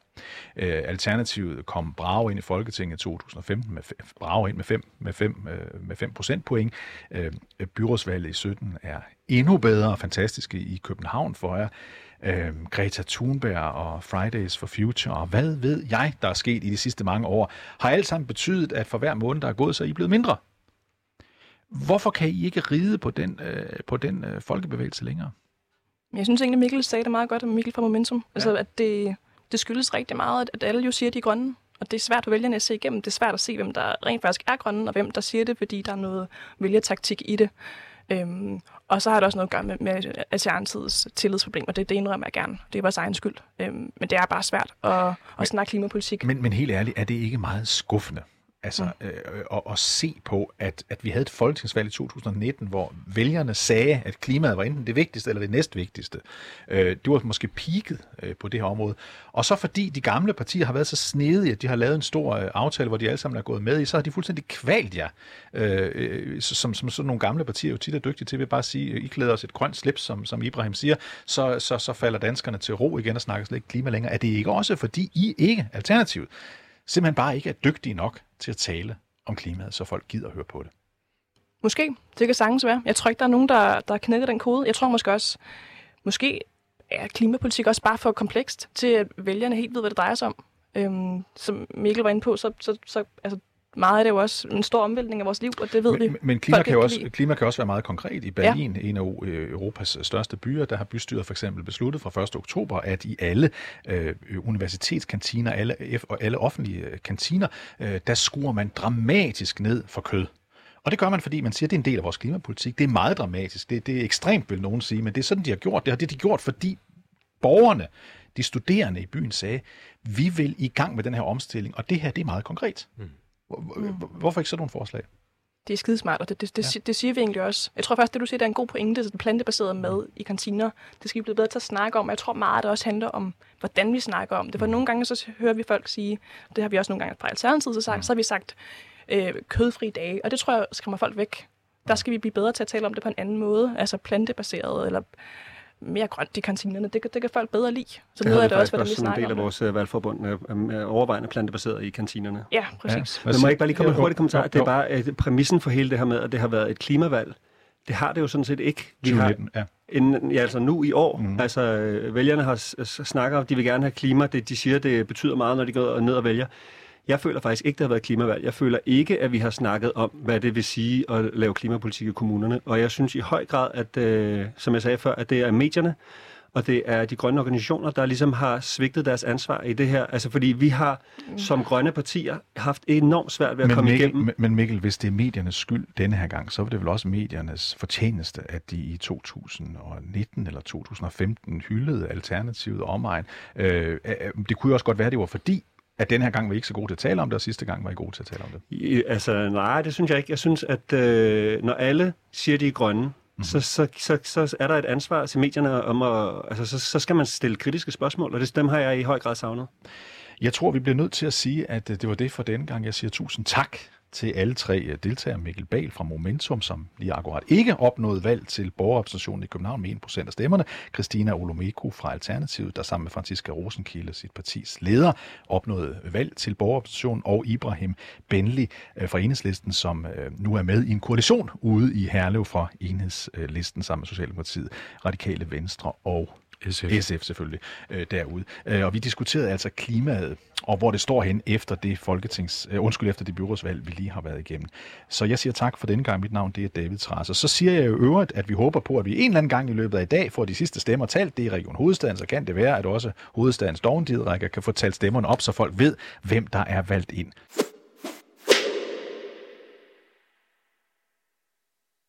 Speaker 1: Øh, Alternativet kom brave ind i Folketinget i 2015 med brave ind med 5 med 5 øh, med 5 procentpoint. Øh, byrådsvalget i 17 er endnu bedre og fantastiske i København for jer. Øh, Greta Thunberg og Fridays for Future og hvad ved jeg, der er sket i de sidste mange år, har alt sammen betydet, at for hver måned, der er gået, så er I blevet mindre. Hvorfor kan I ikke ride på den, øh, på den øh, folkebevægelse længere?
Speaker 3: Jeg synes egentlig, Mikkel sagde det meget godt, Mikkel fra Momentum. Ja. Altså, at det, det skyldes rigtig meget, at, at alle jo siger, at de er grønne. Og det er svært for vælgerne at se igennem. Det er svært at se, hvem der rent faktisk er grønne, og hvem der siger det, fordi der er noget vælgertaktik i det. Øhm, og så har det også noget at gøre med, med Alternatidets tillidsproblemer. Det, det indrømmer jeg gerne. Det er vores egen skyld. Øhm, men det er bare svært at, at men, snakke klimapolitik.
Speaker 1: Men, men helt ærligt, er det ikke meget skuffende, Altså øh, at, at se på, at, at vi havde et folketingsvalg i 2019, hvor vælgerne sagde, at klimaet var enten det vigtigste eller det næstvigtigste. Øh, det var måske peaked øh, på det her område. Og så fordi de gamle partier har været så snedige, at de har lavet en stor øh, aftale, hvor de alle sammen er gået med i, så har de fuldstændig kvalt jer. Øh, øh som, som sådan nogle gamle partier jo tit er dygtige til, vil bare sige, I klæder os et grønt slips, som, som Ibrahim siger, så, så, så falder danskerne til ro igen og snakker slet ikke klima længere. Er det ikke også, fordi I ikke, alternativet, simpelthen bare ikke er dygtige nok til at tale om klimaet, så folk gider at høre på det.
Speaker 3: Måske. Det kan sagtens være. Jeg tror ikke, der er nogen, der, der knækker den kode. Jeg tror måske også, måske er klimapolitik også bare for komplekst til, at vælgerne helt ved, hvad det drejer sig om. Øhm, som Mikkel var inde på, så, så, så altså, meget af det er jo også en stor omvæltning af vores liv, og det ved
Speaker 1: men,
Speaker 3: vi.
Speaker 1: Men klima kan, også, klima kan også være meget konkret. I Berlin, ja. en af øh, Europas største byer, der har bystyret for eksempel besluttet fra 1. oktober, at i alle øh, universitetskantiner alle, og alle offentlige øh, kantiner, øh, der skruer man dramatisk ned for kød. Og det gør man, fordi man siger, at det er en del af vores klimapolitik. Det er meget dramatisk. Det, det er ekstremt, vil nogen sige, men det er sådan, de har gjort det. Og det har de gjort, fordi borgerne, de studerende i byen sagde, vi vil i gang med den her omstilling, og det her, det er meget konkret. Mm. Hvorfor ikke sådan nogle forslag?
Speaker 3: Det er skidesmart, og det, det, det, ja. det siger vi egentlig også. Jeg tror faktisk, det du siger, det er en god pointe, det plantebaserede mad i kantiner, det skal vi blive bedre til at snakke om. Jeg tror meget, at det også handler om, hvordan vi snakker om det. For mm. nogle gange så hører vi folk sige, det har vi også nogle gange fra Alternativet så sagt, mm. så har vi sagt øh, kødfri dage, og det tror jeg skræmmer folk væk. Der skal vi blive bedre til at tale om det på en anden måde, altså plantebaseret, eller mere grønt i kantinerne. Det, det kan folk bedre lide. Så
Speaker 2: det, det er det også, vi snakker en del af vores uh, valgforbund uh, overvejende plantebaseret i kantinerne.
Speaker 3: Ja, præcis.
Speaker 2: Ja. Men må jeg ikke bare lige komme med en hurtig kommentar? Det er bare uh, præmissen for hele det her med, at det har været et klimavalg. Det har det jo sådan set ikke.
Speaker 1: Vi 2019, har,
Speaker 2: ja. En, ja, altså nu i år. Mm. Altså, vælgerne har snakker om, at de vil gerne have klima. Det, de siger, det betyder meget, når de går ned og vælger. Jeg føler faktisk ikke, det har været klimavalg. Jeg føler ikke, at vi har snakket om, hvad det vil sige at lave klimapolitik i kommunerne. Og jeg synes i høj grad, at, øh, som jeg sagde før, at det er medierne, og det er de grønne organisationer, der ligesom har svigtet deres ansvar i det her. Altså fordi vi har som grønne partier haft enormt svært ved at
Speaker 1: men
Speaker 2: komme
Speaker 1: Mikkel,
Speaker 2: igennem.
Speaker 1: Men Mikkel, hvis det er mediernes skyld denne her gang, så var det vel også mediernes fortjeneste, at de i 2019 eller 2015 hyldede Alternativet omegn. Øh, øh, det kunne jo også godt være, det var fordi, at den her gang var I ikke så gode til at tale om det, og sidste gang var I gode til at tale om det?
Speaker 2: I, altså, nej, det synes jeg ikke. Jeg synes, at øh, når alle siger, de er grønne, mm-hmm. så, så, så, så er der et ansvar til medierne om at... Altså, så, så skal man stille kritiske spørgsmål, og det, dem har jeg i høj grad savnet.
Speaker 1: Jeg tror, vi bliver nødt til at sige, at det var det for denne gang. Jeg siger tusind tak til alle tre øh, deltagere. Mikkel Bal fra Momentum, som lige akkurat ikke opnåede valg til borgerrepræsentationen i København med 1% af stemmerne. Christina Olomeko fra Alternativet, der sammen med Franziska Rosenkilde, sit partis leder, opnåede valg til borgerrepræsentationen. Og Ibrahim Benli øh, fra Enhedslisten, som øh, nu er med i en koalition ude i Herlev fra Enhedslisten sammen med Socialdemokratiet, Radikale Venstre og SF, SF selvfølgelig, øh, derude. Øh, og vi diskuterede altså klimaet, og hvor det står hen efter det folketings, øh, undskyld, efter det byrådsvalg, vi lige har været igennem. Så jeg siger tak for denne gang. Mit navn det er David Trasser. Så siger jeg jo øvrigt, at vi håber på, at vi en eller anden gang i løbet af i dag får de sidste stemmer talt. Det er i Region Hovedstaden, så kan det være, at også Hovedstadens dovendirækker kan få talt stemmerne op, så folk ved, hvem der er valgt ind.